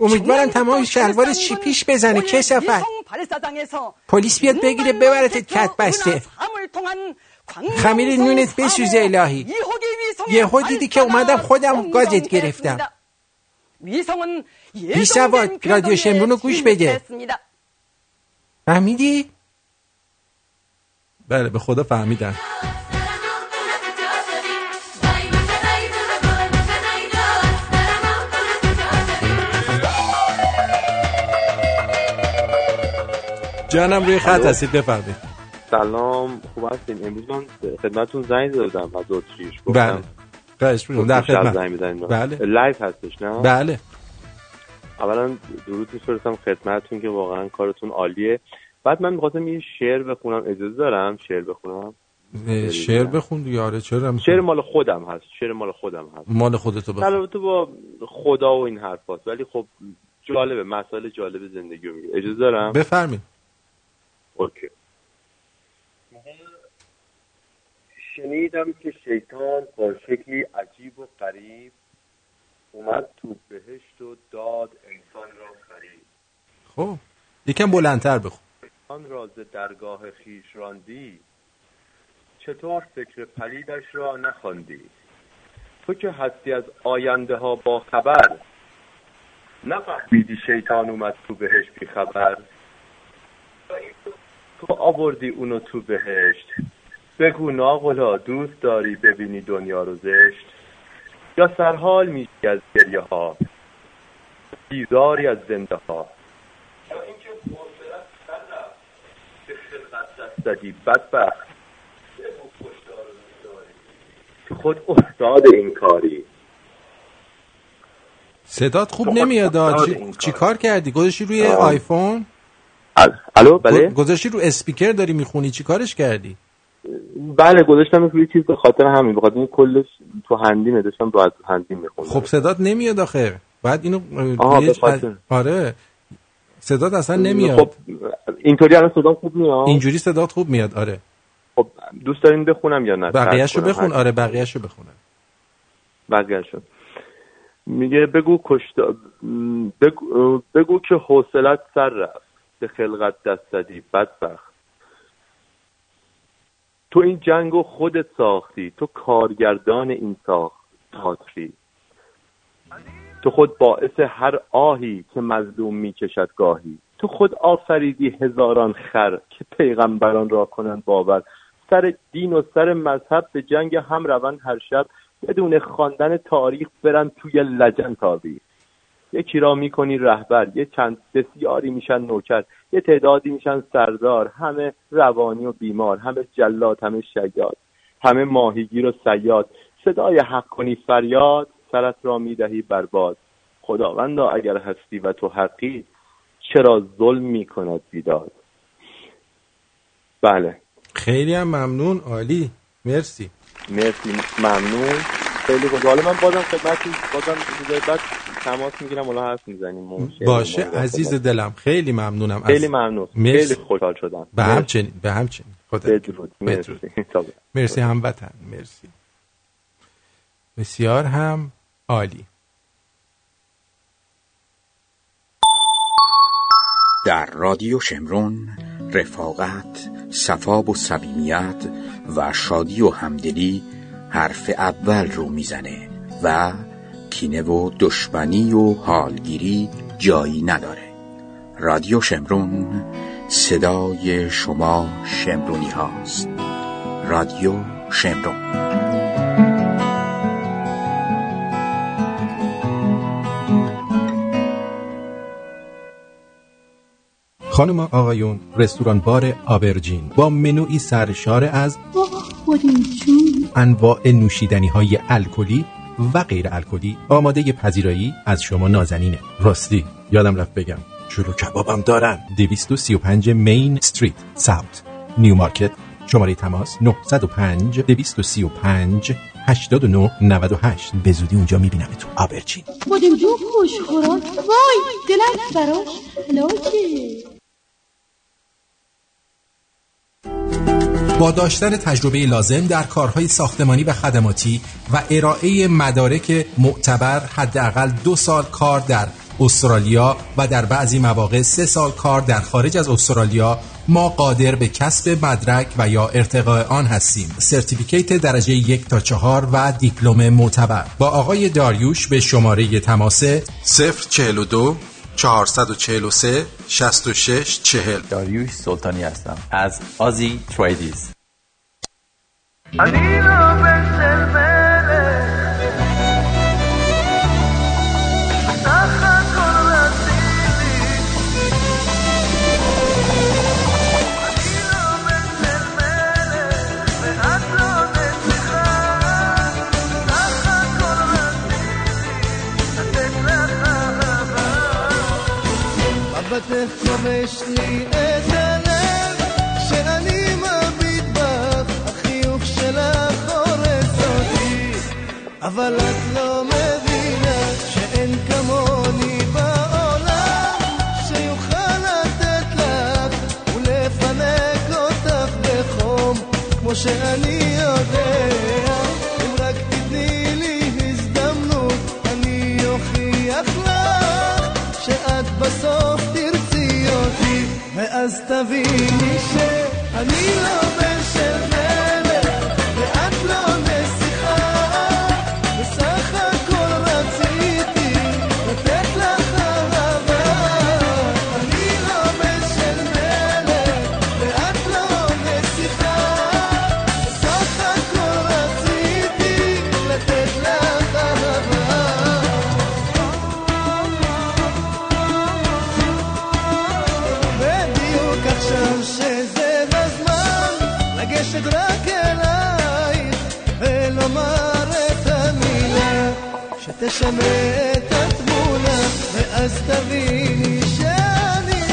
امیدوارم تمام شلوار چی پیش بزنه. که سفر؟ پلیس بیاد بگیره ببرتت کت بسته. خمیر نونت بسوزه الهی. یهو دیدی که اومدم خودم گازت گرفتم. بی سواد رادیو شمرون رو گوش بده. فهمیدی؟ بله به خدا فهمیدم. جانم روی خط. هستید بفرمایید. سلام خوب هستین؟ امروز من خدمتتون زنگ دادم از اتریش. بله. خواهش می‌کنم. در خدمت. بله. لایو هستش نه؟ بله. اولا درود میفرستم خدمتتون که واقعا کارتون عالیه. بعد من می‌خواستم یه شعر بخونم. اجازه دارم شعر بخونم؟ شعر بخون دیگه. آره چرا؟ شعر مال خودم هست. شعر مال خودم هست. مال خودتو بخون. البته با خدا و این حرف هست. ولی خب جالبه. مسائل جالب زندگی رو میگه. اجازه دارم؟ بفرمایید. اوکی. شنیدم که شیطان با شکلی عجیب و غریب اومد تو بهشت و داد انسان را فریب خب یکم بلندتر بخون. آن راز درگاه خیش راندی. چطور فکر پلیدش را نخواندی؟ تو که هستی از آینده ها با خبر. نفهمیدی شیطان اومد تو بهشت بی خبر تو آوردی اونو تو بهشت. بگو ناقلا دوست داری ببینی دنیا رو زشت؟ یا سرحال میشی از گریه ها بیزاری از زنده ها یا اینکه حوصله‌ات سر رفت به خلقت دست زدی بدبخت. تو خود استاد این کاری. صدات خوب تو نمیاد چی, چی کار کردی؟ گذاشتی روی آه. آیفون؟ الو بله؟ گذاشتی رو اسپیکر داری می‌خونی چی کارش کردی؟ بله گذاشتم روی چیز به خاطر همین به خاطر این کلش تو هندیمه داشتم رو از هندیم میخوندم. خب صدات نمیاد آخه. بعد اینو آها، به خاطر. آره. صدات اصلا نمیاد. خب اینطوری الان صدام خوب میاد؟ اینجوری صدات خوب میاد آره. خب دوست دارین بخونم یا نه؟ بقیهشو؟ بخون. آره بقیهشو بخونم. بقیه‌شو. میگه بگو کشتا م، بگو, بگو که حوصلت سر رفت. به خلقت دست زدی بدبخت. تو این جنگ خودت ساختی تو کارگردان این ساخت تاتری. تو خود باعث هر آهی که مظلوم می‌کشد گاهی. تو خود آفریدی هزاران خر که پیغمبران را کنند باور. سر دین و سر مذهب به جنگ هم روند هر شب. بدون خواندن تاریخ برن توی لجن تاریخ یکی را می‌کنی رهبر یه چند بسیاری میشن نوکر یه تعدادی میشن سردار همه روانی و بیمار همه جلاد همه شیاد همه ماهیگیر و سیاد. صدای حق کنی فریاد سرت را می‌دهی برباد خداوندا اگر هستی و تو حقی چرا ظلم می‌کند بیداد؟ بله. خیلی هم ممنون عالی. مرسی. مرسی ممنون. خیلی خوب حالا من بازم خدمتتون بازم بعد تماس می‌گیرم حالا حرف می‌زنیم باشه مورد عزیز. دلم خیلی ممنونم از- خیلی ممنون مرسی. خیلی خوشحال شدم به. همچنین به همچنین خدا بدرود. مرسی. مرسی هموطن مرسی بسیار هم عالی در رادیو شمرون رفاقت صفا و صمیمیت و شادی و همدلی حرف اول رو می‌زنه و کینه و دشمنی و حالگیری جایی نداره. رادیو شمرون صدای شما شمرونی هاست. رادیو شمرون. خانم آقایون رستوران بار آبرجین. با منوی سرشار از انواع نوشیدنی های الکلی و غیر الکلی آماده پذیرایی از شما نازنینه. راستی یادم رفت بگم جلو کبابم دارن. 235 مین استریت ساوت. نیو مارکت شماره تماس 905 235 89 98 به زودی اونجا می‌بینم تو. آبرجین بودیم جو خوش خوراک. وای دلت براش. لاکه با داشتن تجربه لازم در کارهای ساختمانی و خدماتی و ارائه مدارک معتبر حداقل دو سال کار در استرالیا و در بعضی مواقع سه سال کار در خارج از استرالیا ما قادر به کسب مدرک و یا ارتقاء آن هستیم. سرتیفیکیت درجه یک تا چهار و دیپلم معتبر. با آقای داریوش به شماره تماس 042 443 66 40 داریوش سلطانی هستم. از آزی تریدیز. שאני ואז תביני שאני לא בן שתשנה את התמונה ואז תביני שאני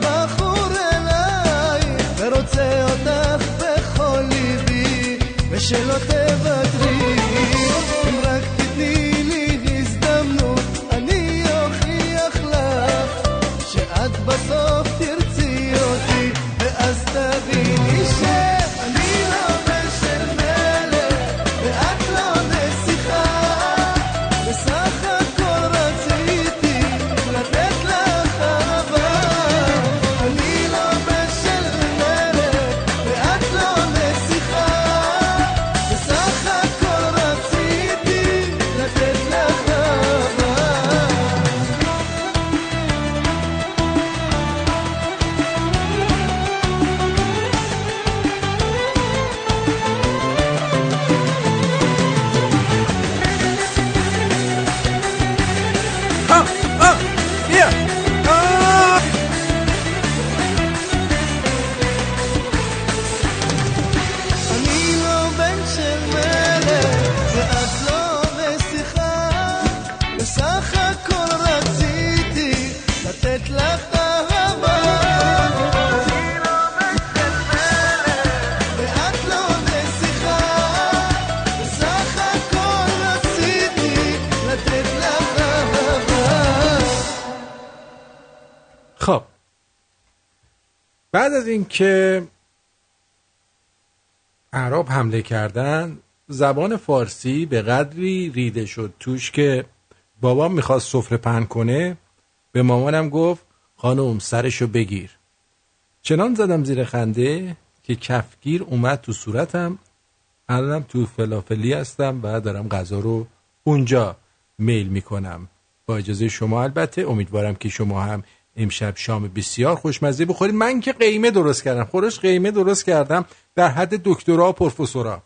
בחור אלייך ורוצה אותך בכל ליבי ושלא תוותרי خب. بعد از اینکه عرب حمله کردن زبان فارسی به قدری ریده شد توش که بابام می‌خواست سفره پهن کنه به مامانم گفت خانم سرشو بگیر. چنان زدم زیر خنده که کفگیر اومد تو صورتم. الانم تو فلافلی هستم و دارم غذا رو اونجا میل می‌کنم. با اجازه شما البته امیدوارم که شما هم امشب شام بسیار خوشمزه بخورید. من که قیمه درست کردم. خورش قیمه درست کردم. در حد دکترا و پروفسورا.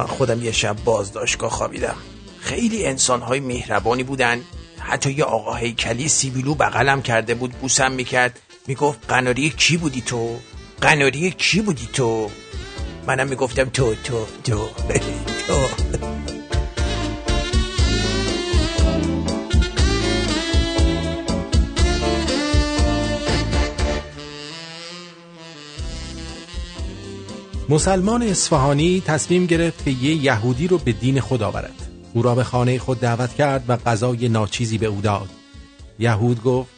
من خودم یه شب بازداشتگاه خوابیدم. خیلی انسانهای مهربانی بودن. حتی یه آقا هیکلی سیبیلو بغلم کرده بود بوسم می‌کرد. می‌گفت قناری کی بودی تو؟ قناری کی بودی تو؟ منم می‌گفتم تو تو تو تو. مسلمان اصفهانی تصمیم گرفت که یه یهودی رو به دین خود آورد. او را به خانه خود دعوت کرد و غذای ناچیزی به او داد. یهود گفت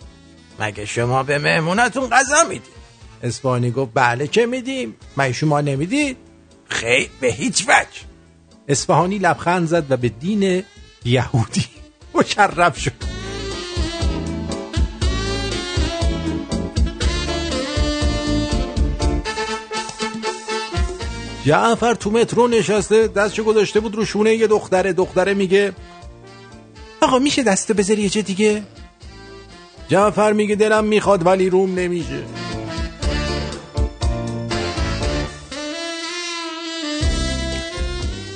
مگه شما به مهمونتون غذا می‌دید؟ اسفانی گفت بله که میدیم؟ من شما نمی‌دید؟ خیر به هیچ وجه. اصفهانی لبخند زد و به دین یهودی مشرف شد. جعفر تو مترو نشسته دستشو گذاشته بود رو شونه یه دختره. دختره میگه آقا میشه دستو بذاری یه جا دیگه؟ جعفر میگه دلم می‌خواد ولی روم نمیشه.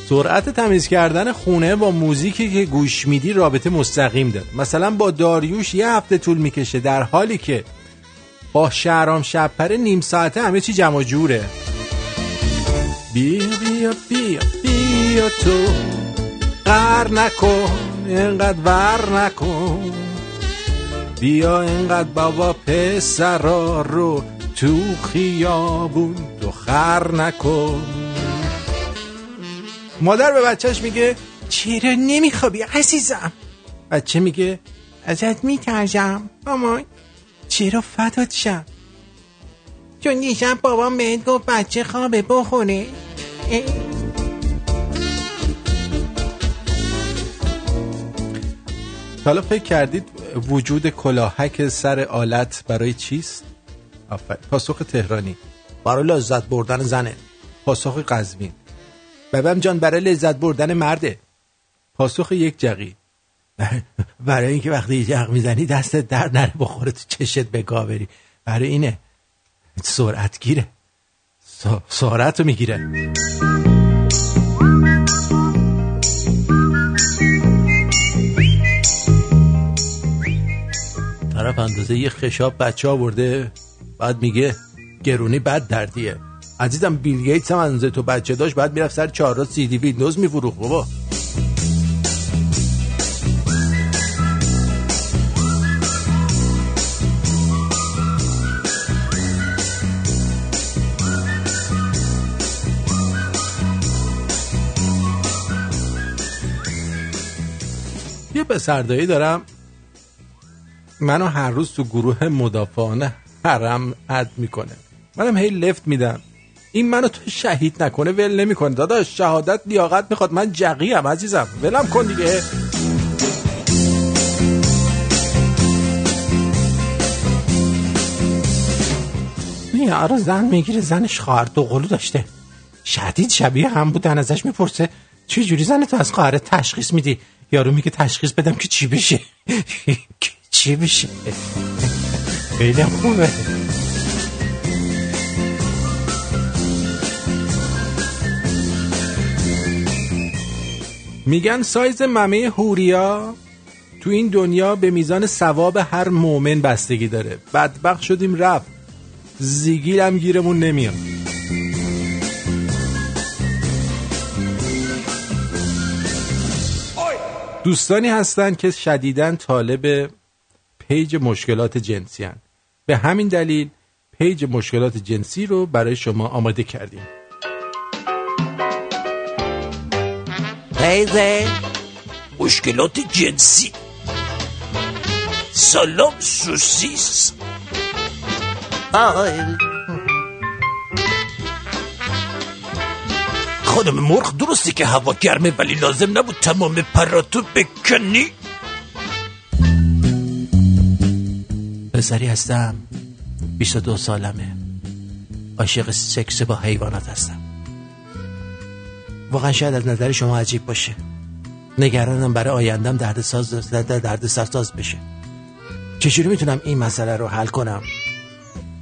سرعت تمیز کردن خونه با موزیکی که گوش میدی رابطه مستقیم داره. مثلا با داریوش یه هفته طول می‌کشه در حالی که با شهرام شبپره نیم ساعته همه چی جمع جوره. بیا بیا بیا بیا تو قر نکن اینقدر ور نکن بیا اینقدر بابا پسرا رو تو خیابون تو خر نکن مادر به بچهش میگه چرا نمیخوابی عزیزم بچه میگه ازت میترجم مامان چرا فدات شم چون دیشب بابام بهت گفت بچه خوابه بخونه اه. حالا فکر کردید وجود کلاهک سر آلت برای چیست؟ آفرین. پاسخ تهرانی. برای لذت بردن زنه. پاسخ قزوین. ببم جان برای لذت بردن مرده. پاسخ یک جقی. برای اینکه وقتی جق می‌زنی دستت در نره بخوره تو چشت به گاه بری برای اینه. سرعت گیره س- سرعت رو می‌گیره. طرف اندازه یه خشاب بچه آورده بعد میگه گرونی بد دردیه. عزیزم بیل گیتس هم اندازه تو بچه داشت بعد می‌رفت سر چهار سی دی ویندوز میفروخت بابا. پسردایی دارم. منو هر روز تو گروه مدافعانه حرم اد می‌کنه. منم هی لفت میدم. این منو تو شهید نکنه ول نمی‌کنه. داداش شهادت لیاقت می‌خواد. من جقیم عزیزم. ولم کن دیگه. یارو زن می‌گیره زنش خواهر دوقلو داشته. شدید شبیه هم بودن ازش می‌پرسه چه جوری زن تو از خواهر تشخیص میدی؟ یارو میگه تشخیص بدم که چی بشه. چی بشه؟ خیلی خوبه. میگن سایز ممه هوریا تو این دنیا به میزان ثواب هر مؤمن بستگی داره. بدبخت شدیم رفت. زیگیل هم گیرمون نمیاد. دوستانی هستن که شدیداً طالب page مشکلات جنسی هن. به همین دلیل page مشکلات جنسی رو برای شما آماده کردیم پیج مشکلات جنسی سلام سوسیس آی. خانم مرغ درسته که هوا گرمه ولی لازم نبود تمام پراتو بکنی. پسری هستم. 22 سالمه. عاشق سکس با حیوانات هستم. واقعا شاید از نظر شما عجیب باشه. نگرانم برای آیندم درد ساز درد سرساز بشه. چجوری می‌تونم این مسئله رو حل کنم؟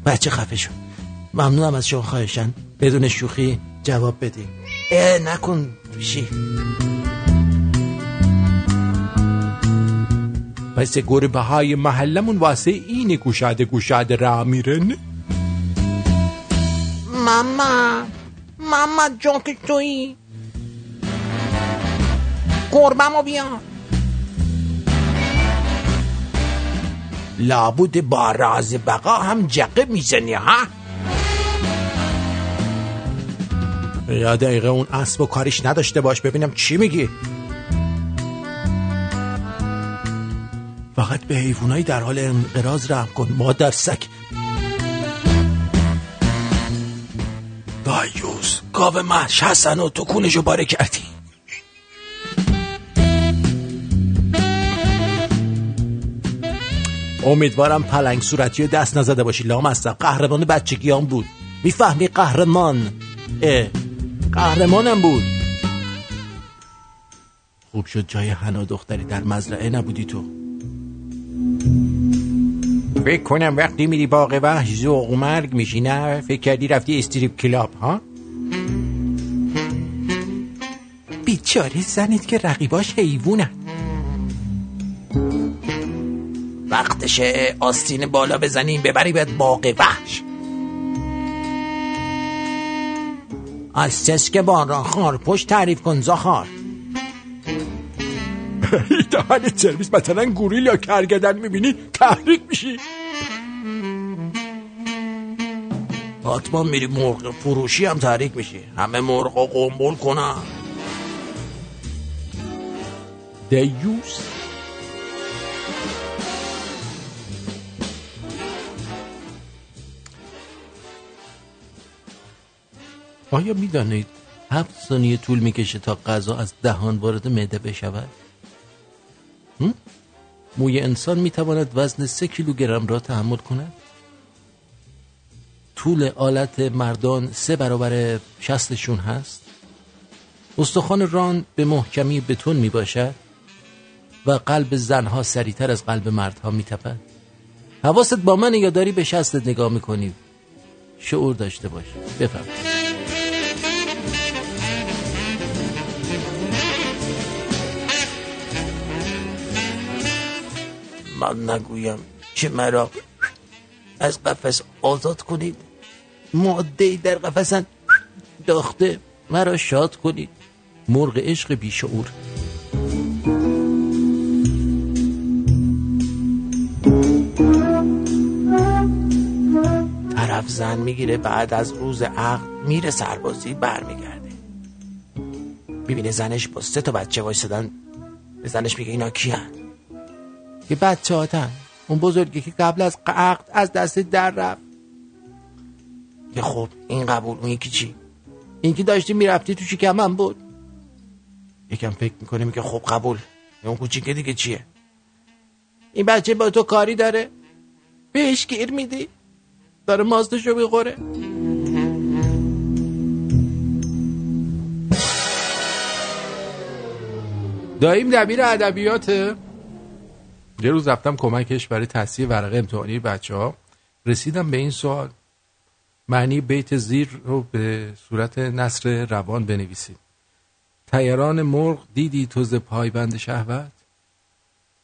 بچه خفه شد ممنونم از شما خواهشن بدون شوخی جواب بدی اه نکن شی پس گربه های محلمون واسه این گوشاده گوشاده را میرن؟ ماما ماما جون که تویی گربمو بیا. لابود با راز بقا هم جقه می‌زنی ها؟ یا دقیقه اون اسب و کارش نداشته باش ببینم چی میگی. فقط به حیوانایی در حال انقراض رحم کن مادر سگ. دایوز گاو محش حسن و تو کونشو باره کردی. امیدوارم پلنگ صورتی رو دست نزده باشی لام هستم قهرمان بچگیام بود. می‌فهمی قهرمان. اه. قهرمانم بود. خوب شد جای حنا دختری در مزرعه نبودی تو. فکر کنم وقتی میری باغ وحش ذوق و مرگ میشی نه؟ فکر کردی رفتی استریپ کلاب ها؟ بیچاره زنید که رقیباش حیوونن وقتشه آستین بالا بزنیم ببری بهت باغ وحش. از چسک باران خار پشت تعریف کن زخار. دهن سرویس مثلا گوریل یا کرگدن می‌بینی تحریک میشی. حتما میری مرغ فروشی هم تحریک میشی. همه مرغ قنبل کنن. دیوس. آیا می‌دانید هفت ثانیه طول می‌کشه تا غذا از دهان وارد معده بشود؟ موی انسان می‌تواند وزن سه کیلوگرم را تحمل کند؟ طول آلت مردان سه برابر شستشون هست؟ استخوان ران به محکمی بتون می باشد و قلب زنها سریعتر از قلب مردها می تپد حواست با من یا داری به شستت نگاه می‌کنی شعور داشته باش بفهم من نگویم که مرا از قفس آزاد کنید. ماده در قفسن داخته مرا شاد کنید. مرغ عشق بیشعور. طرف زن می‌گیره بعد از روز عقد میره سربازی برمیگرده. ببینه زنش با سه تا بچه وایسادن. به زنش میگه اینا کیان؟ که بچه هاتن اون بزرگی که قبل از عقد از دست در رفت. یه خب این قبول اون یکی چی؟ این که داشتی می‌رفتی تو شکمم بود. یکم فکر می‌کنه میگه خب قبول. اون کوچیکه دیگه چیه؟ این بچه با تو کاری داره؟ بهش گیر میدی؟ داره ماستشو می‌خوره؟ داییم دبیر ادبیات یه روز رفتم کمکش برای تصحیح ورقه امتحانی بچه ها رسیدم به این سوال. معنی بیت زیر رو به صورت نصر روان بنویسید. تیران مرغ دیدی تو ز پایبند شهوت؟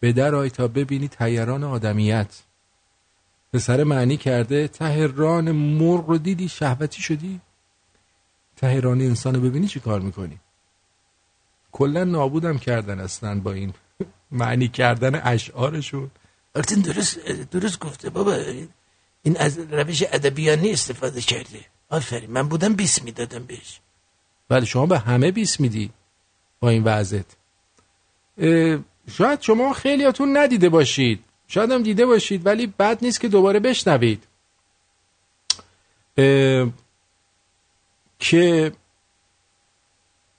به در تا ببینی تیران آدمیت. پسر معنی کرده تهران مرغ رو دیدی شهوتی شدی؟ تهران انسان رو ببینی چی کار می‌کنی؟ کلا نابودم کردن اصلا با این معنی کردن اشعارشون. آرتین درست درست گفته بابا این از روش ادبیانی استفاده کرده. آفرین من بودم بیس می‌دادم بهش. ولی شما به همه بیس میدی با این وضعت شاید شما خیلیاتون ندیده باشید. شاید هم دیده باشید ولی بد نیست که دوباره بشنوید. که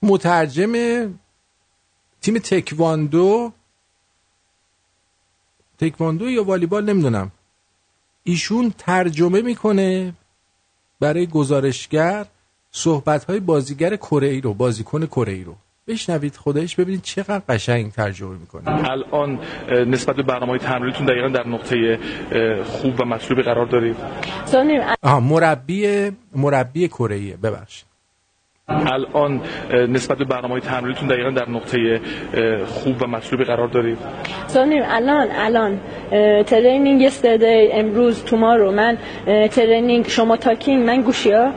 مترجم تیم تکواندو تکواندو یا والیبال نمی‌دونم. ایشون ترجمه می‌کنه برای گزارشگر صحبت های بازیگر کره ای رو بازیکن کره ای رو. بشنوید خودش ببینید چقدر قشنگ ترجمه می‌کنه. الان نسبت به برنامه تمرینتون دقیقا در نقطه خوب و مطلوبی قرار دارید؟ آها مربی مربی کره ایه. ببخشید. الان نسبت به برنامه تمرینتون دقیقا در نقطه خوب و مطلوبی قرار دارید؟ سونیم الان الان ترینینگ یستردی امروز تومارو. من ترینینگ شما تاکین من گوشیا؟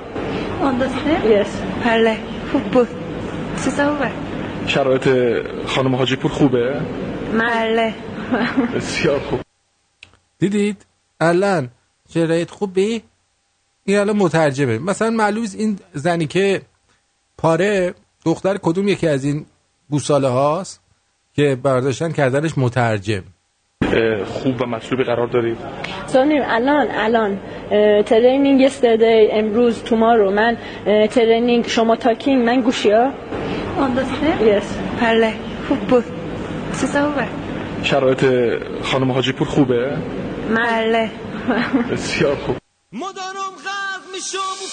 آندازه؟ یس. بله. خوب بود. شرایط خانم حاجی پور خوبه بله. بسیار خوب. دیدید؟ الان شرایط خوبی؟ این الان مترجمه. مثلا معلوم این زنی که پاره دختر کدوم یکی از این بوساله هاست که برداشتن کردنش مترجم؟ خوب و مطلوبی قرار دارید سونیم الان الان. ترینینگ یستردی امروز تومارو من ترینینگ شما تاکینگ من گوشیا؟ Yes. بله خوب بود. شرایط خانم حاجی پور خوبه؟ بله بسیار خوب. مدارم غرق میشم و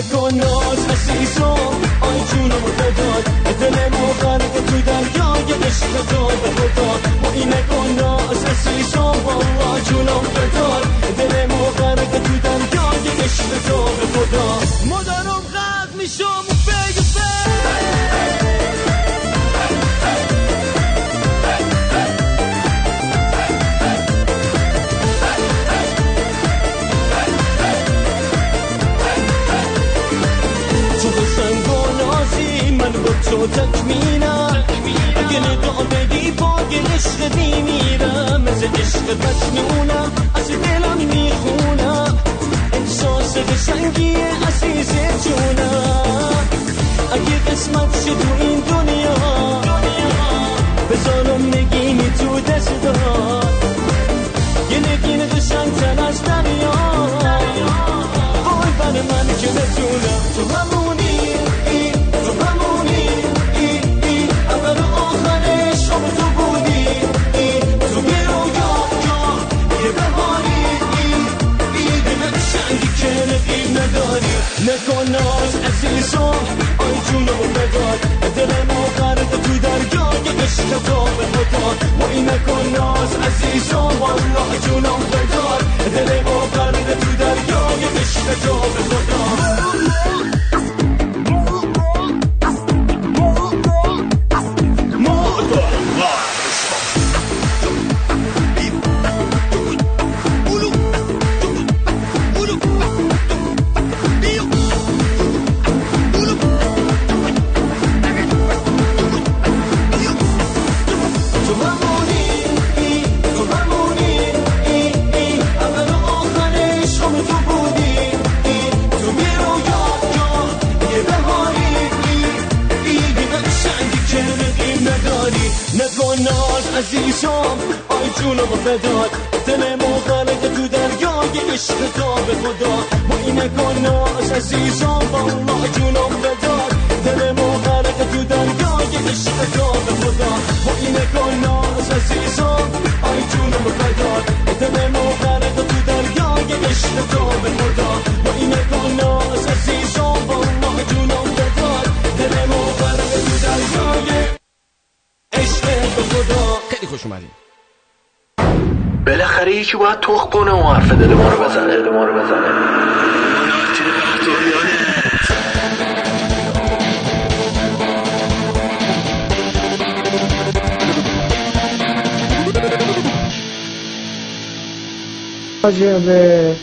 نکن ناز عزیزم آی جونم بداد دلمو غرق تو دریای عشق تو به خدا با این نکن ناز عزیزم والله جونم بداد دلمو غرق تو دریای عشق تو به خدا مادرم با تو تکمینم اگه نگاه بدی پای عشق میمیرم مثل عشق مجنونم از دلم می‌خونم. احساس قشنگی عزیز جونم. اگه قسمت شد تو این دنیا بذارم نگینی تو دست یه نگین قشنگتر از دریا. وای بر من که بتونم تو همونی نکن ناز عزیزم آی جونم بدار دلمو غرق تو دریای عشق تو به خدا و این نکن ناز عزیزم والله جونم بدار دلمو غرق تو دریای عشق تو به خدا جونم بدار دلمو غرق تو دریای عشق تو به خدا. با این نکن ناز عزیزم والله جونم بدار دلمو غرق تو دریای عشق تو به خدا. با این ناز عزیزم آی جونم بدار دلمو غرق تو دریای عشق تو به خدا. با این نکن ناز عزیزم والله جونم بدار دلمو غرق تو دریای عشق به خدا. خیلی خوش بالاخره یکی باید تخ کنه و حرف دل ما رو بزنه. دل ما رو بزنه. به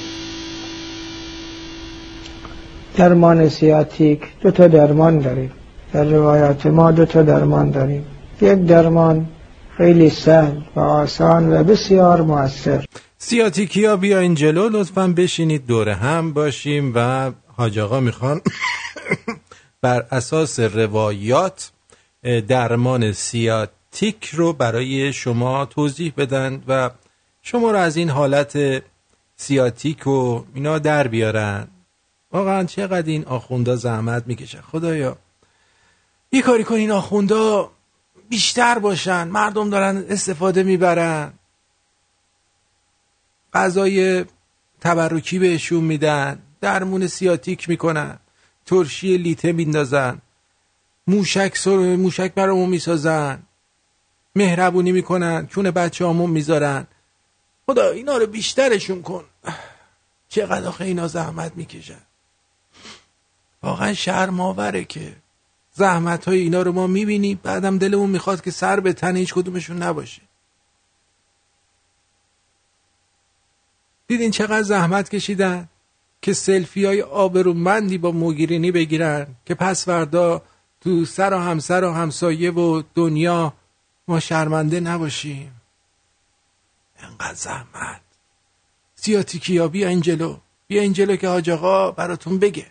درمان سیاتیک دو تا درمان داریم. در روایات ما دو تا درمان داریم. یک درمان خیلی سهل و آسان و بسیار موثر. سیاتیکیا بیاین جلو لطفا بشینید دوره هم باشیم و حاج آقا می‌خوان بر اساس روایات درمان سیاتیک رو برای شما توضیح بدن و شما رو از این حالت سیاتیک و اینا در بیارن. واقعا چقدر این آخوندا زحمت می‌کشن خدایا. یه کاری کن این آخوندا بیشتر باشن مردم دارن استفاده می‌برن. غذای تبرکی بهشون میدن درمون سیاتیک می‌کنن ترشی لیته میندازن موشک سر... موشک برامون می‌سازن مهربونی می‌کنن چون بچه همون می‌ذارن. خدا اینا رو بیشترشون کن. چقدر آخه اینا زحمت می‌کشن. واقعا شرم آوره که زحمت های اینا رو ما می‌بینیم. بعدم دلمون می‌خواد که سر به تن هیچ کدومشون نباشه. دیدین چقدر زحمت کشیدن که سلفی های آبرومندی با موگیرینی بگیرن که پس فردا تو سر و همسر و همسایه و دنیا ما شرمنده نباشیم. انقدر زحمت. سیاتیکی ها بیا اینجلو بیا اینجلو که حاج آقا براتون بگه.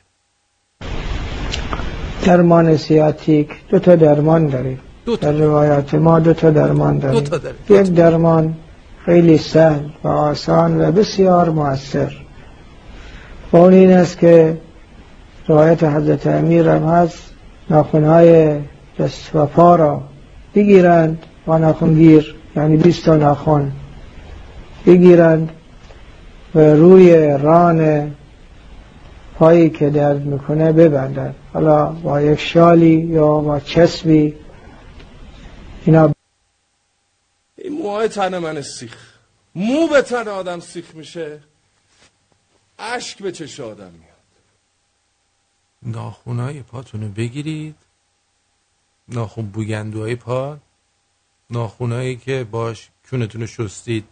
درمان سیاتیک دو تا درمان داریم. در روایات ما دو تا درمان داریم. دو تا داریم. یک درمان خیلی سهل و آسان و بسیار موثر. و اون این است که روایت حضرت امیر هم هست ناخونهای دست و پا را بگیرند و ناخونگیر یعنی 20 تا ناخون بگیرند و روی ران پایی که درد می‌کنه ببندند حالا با یک شالی یا با چسبی اینا این موهای تن من سیخ. مو به تن آدم سیخ میشه. اشک به چش آدم میاد. ناخونای پاتون رو بگیرید. ناخون بوگندوهای پا ناخونایی که باش کونتون رو شستید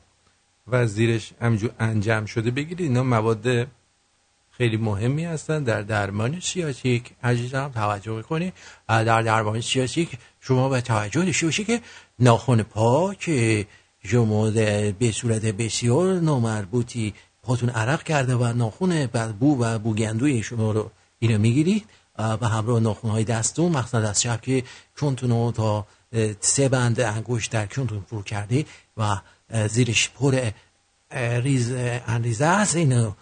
و زیرش همجور انجام شده بگیرید. اینا مواد خیلی مهمی هستن در درمان سیاتیک عزیزم توجه کنی در درمان سیاتیک شما به توجه داشته باشی که ناخن پا که شما به صورت بسیار نامربوطی پاتون عرق کرده و ناخون بو و بوگندوی شما رو اینو می‌گیرید. و همراه ناخون های دستون مخصوصا دست چپ که چونتون رو تا سه بند انگشت در چونتون فرو کرده و زیرش پر ریز انریزه است. اینو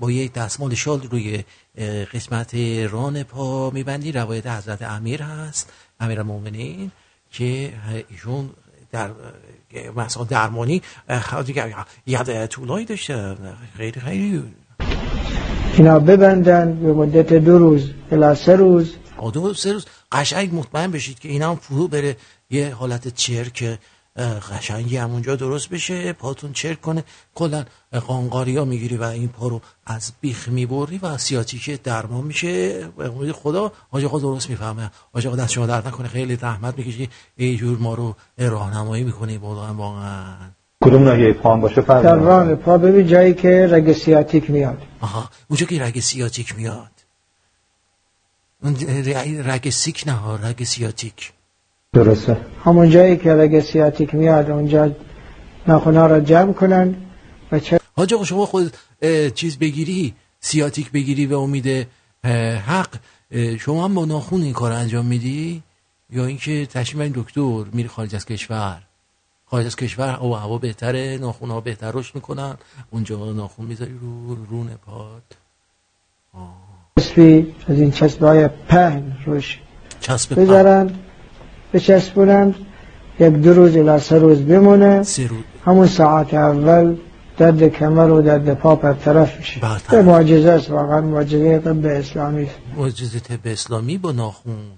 با یک دستمال شال روی قسمت ران پا میبندی. روایت حضرت امیر هست امیر مومنین که ایشون در مثلا درمانی یاد طولایی داشته. خیلی خیلی. اینا ببندن به مدت دو روز الا سه روز. دو سه روز. قشنگ مطمئن بشید که اینا هم فرو بره یه حالت چرک قشنگی همونجا درست بشه پاتون چرک کنه. کلا قانقاری ها می‌گیری و این پا رو از بیخ می‌بری و سیاتیک درمان میشه. به امید خدا آج آقا درست می‌فهمه. آج آقا دست شما درد نکنه. خیلی زحمت می‌کشی یه جور ما رو راهنمایی می‌کنه واقعا واقعا. کدوم ناحیه پا باشه؟ ران پا ببین جایی که رگ سیاتیک میاد. آها. اونجا که رگ سیاتیک میاد. اون رگ سیک نه رگ سیاتیک. درسته. همون جایی که رگ سیاتیک میاد اونجا ناخونا را جمع کنن و چه حاج شما خود چیز بگیری سیاتیک بگیری به امید حق شما هم با ناخون این کار انجام میدی؟ یا اینکه تشمیم این دکتر میری خارج از کشور؟ خارج از کشور او هوا بهتره ناخون ها بهتر رشد می‌کنن. اونجا ناخون می‌ذاری رو رون پاد چسبی از این چسب های پهن روش چسب بذارن. بچسبونن یک دو روز الی سه روز بمونه. همون ساعت اول درد کمر و درد پا پر طرف میشه به معجزه است واقعا. معجزه طب اسلامی. معجزه طب اسلامی با ناخون.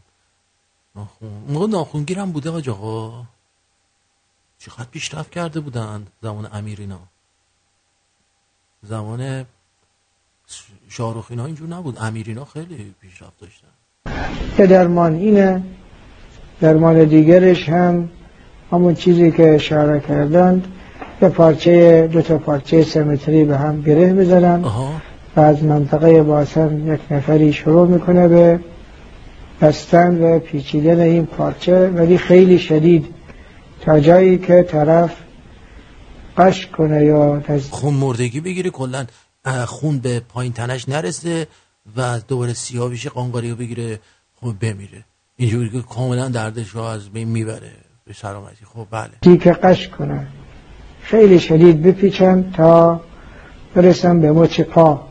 ناخون. موقع ناخونگیر هم بوده آج آقا. چقدر پیشرفت کرده بودن زمان امیر اینا. زمان شاروخ اینا اینجور نبود. امیر اینا خیلی پیشرفت داشتن. یه درمان اینه درمان دیگرش هم همون چیزی که اشاره کردند یه پارچه دو تا پارچه سمتری به هم گره بزنن و از منطقه باسن یک نفری شروع می‌کنه به بستن و پیچیدن این پارچه ولی خیلی شدید. تا جایی که طرف قش کنه یا خون مردگی بگیره کلا خون به پایین تنش نرسه و دوباره سیاه بشه قانقاری بگیره خب بمیره. اینجوری که کاملا دردش رو از بین می‌بره به سلامتی. خب بله. دیگه قش کنن خیلی شدید بپیچن تا برسن به مچ پا.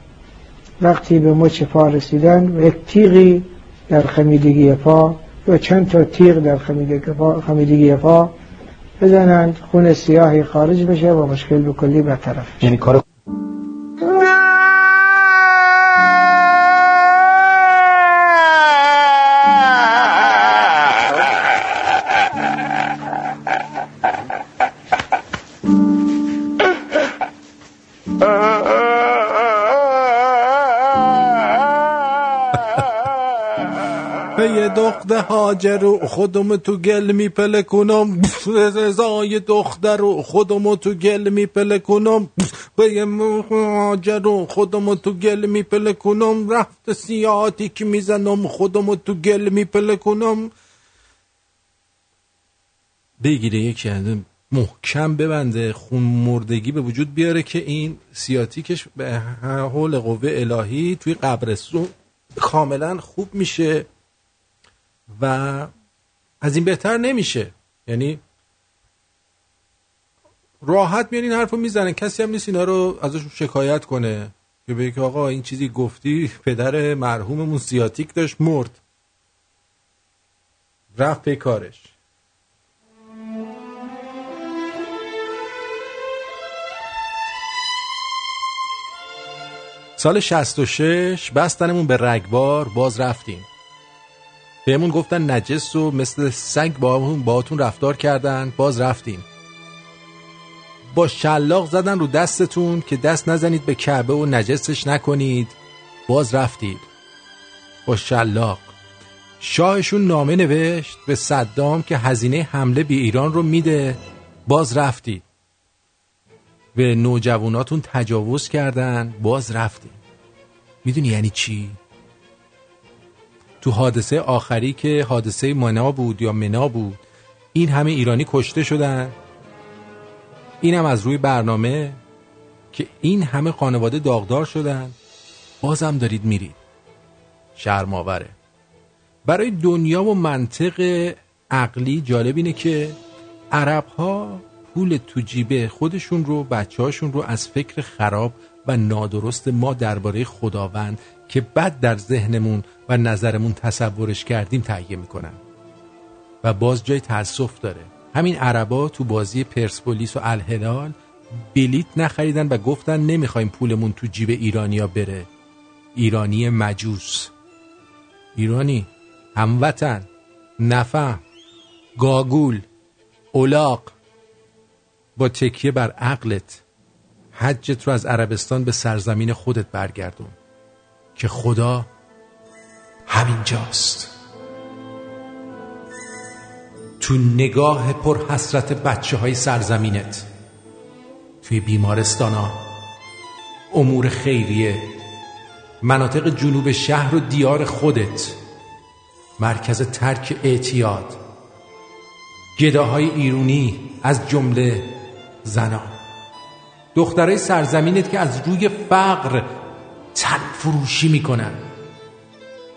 وقتی به مچ پا رسیدن و یک تیغی در خمیدگی پا و چند تا تیغ در خمیدگی پا, بزنند خون سیاهی خارج بشه و مشکل به کلی برطرف یعنی کار دختر و خودم تو گل میپله کنم رضای دختر و خودم تو گل میپله کنم هاجر و خودم تو گل میپله کنم رفت سیاتی که می‌زنم خودم تو گل میپله کنم بگیره یکی از محکم ببنده خون مردگی به وجود بیاره که این سیاتیکش به حول قوه الهی توی قبرستون کاملا خوب میشه. و از این بهتر نمیشه. یعنی راحت میان این حرف رو می‌زنن کسی هم نیست اینا رو ازشون شکایت کنه. که بگه که آقا این چیزی گفتی پدر مرحوممون سیاتیک داشت مرد. رفت به کارش. سال 66 بستنمون به رگبار. باز رفتیم. بهمون گفتن نجس و مثل سگ با باهاتون رفتار کردن. باز رفتیم. با شلاق زدن رو دستتون که دست نزنید به کعبه و نجسش نکنید. باز رفتید. با شلاق. شاهشون نامه نوشت به صدام که هزینه حمله به ایران رو میده. باز رفتید. به نوجواناتون تجاوز کردن. باز رفتید. می‌دونی یعنی چی؟ تو حادثه آخری که حادثه منا بود یا منا بود این همه ایرانی کشته شدن. این هم از روی برنامه که این همه خانواده داغدار شدن. بازم دارید میرید. شرماوره برای دنیا و منطق عقلی جالب اینه که عرب ها پول تو جیبه خودشون رو بچه هاشون رو از فکر خراب و نادرست ما درباره خداوند که بد در ذهنمون و نظرمون تصورش کردیم تهیه می‌کنن. و باز جای تاسف داره. همین عربا تو بازی پرسپولیس و الهلال بلیت نخریدن و گفتن نمی‌خوایم پولمون تو جیب ایرانیا بره. ایرانی مجوس. ایرانی هموطن نفهم گاگول اولاق. با تکیه بر عقلت. حجت رو از عربستان به سرزمین خودت برگردون که خدا همینجاست. تو نگاه پر حسرت بچه های سرزمینت توی بیمارستان ها امور خیریه مناطق جنوب شهر و دیار خودت مرکز ترک اعتیاد گداهای ایرونی از جمله زنان. دخترای سرزمینت که از روی فقر تن فروشی می‌کنن.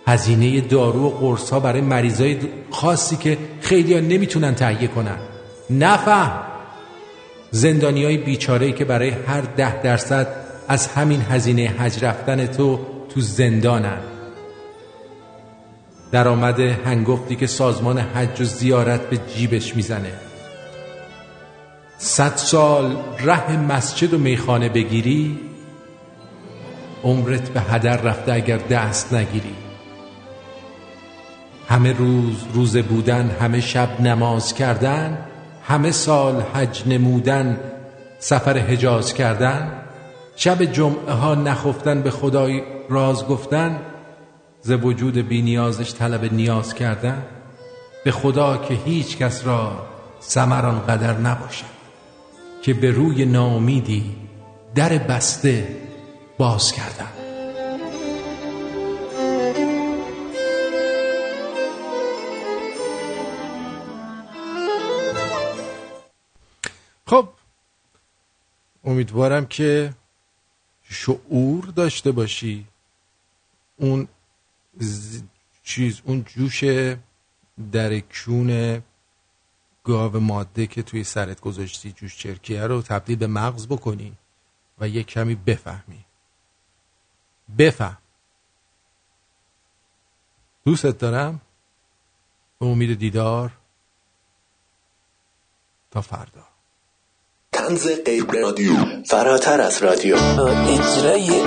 هزینه دارو و قرص ها برای مریضای خاصی که خیلی ها نمی‌تونن تهیه کنن. نفهم. زندانی های بیچاره که برای هر ده درصد از همین هزینه حج رفتن تو تو زندانن. درآمد هنگفتی که سازمان حج و زیارت به جیبش می‌زنه. صد سال ره مسجد و میخانه بگیری عمرت به هدر رفته اگر دست نگیری. همه روز روزه بودن همه شب نماز کردن همه سال حج نمودن سفر حجاز کردن شب جمعه ها نخفتن به خدای راز گفتن ز وجود بی نیازش طلب نیاز کردن. به خدا که هیچ کس را سمران قدر نباشد. که به روی ناامیدی در بسته باز کردن خب امیدوارم که شعور داشته باشی اون. چیز اون جوش در کون گاو ماده که توی سرت گذاشتی جوش چرکیه رو تبدیل به مغز بکنی و یه کمی بفهمی. بفهم. دوستت دارم؟ به امید دیدار. تا فردا. تنز غیر رادیو. فراتر از رادیو. اجرای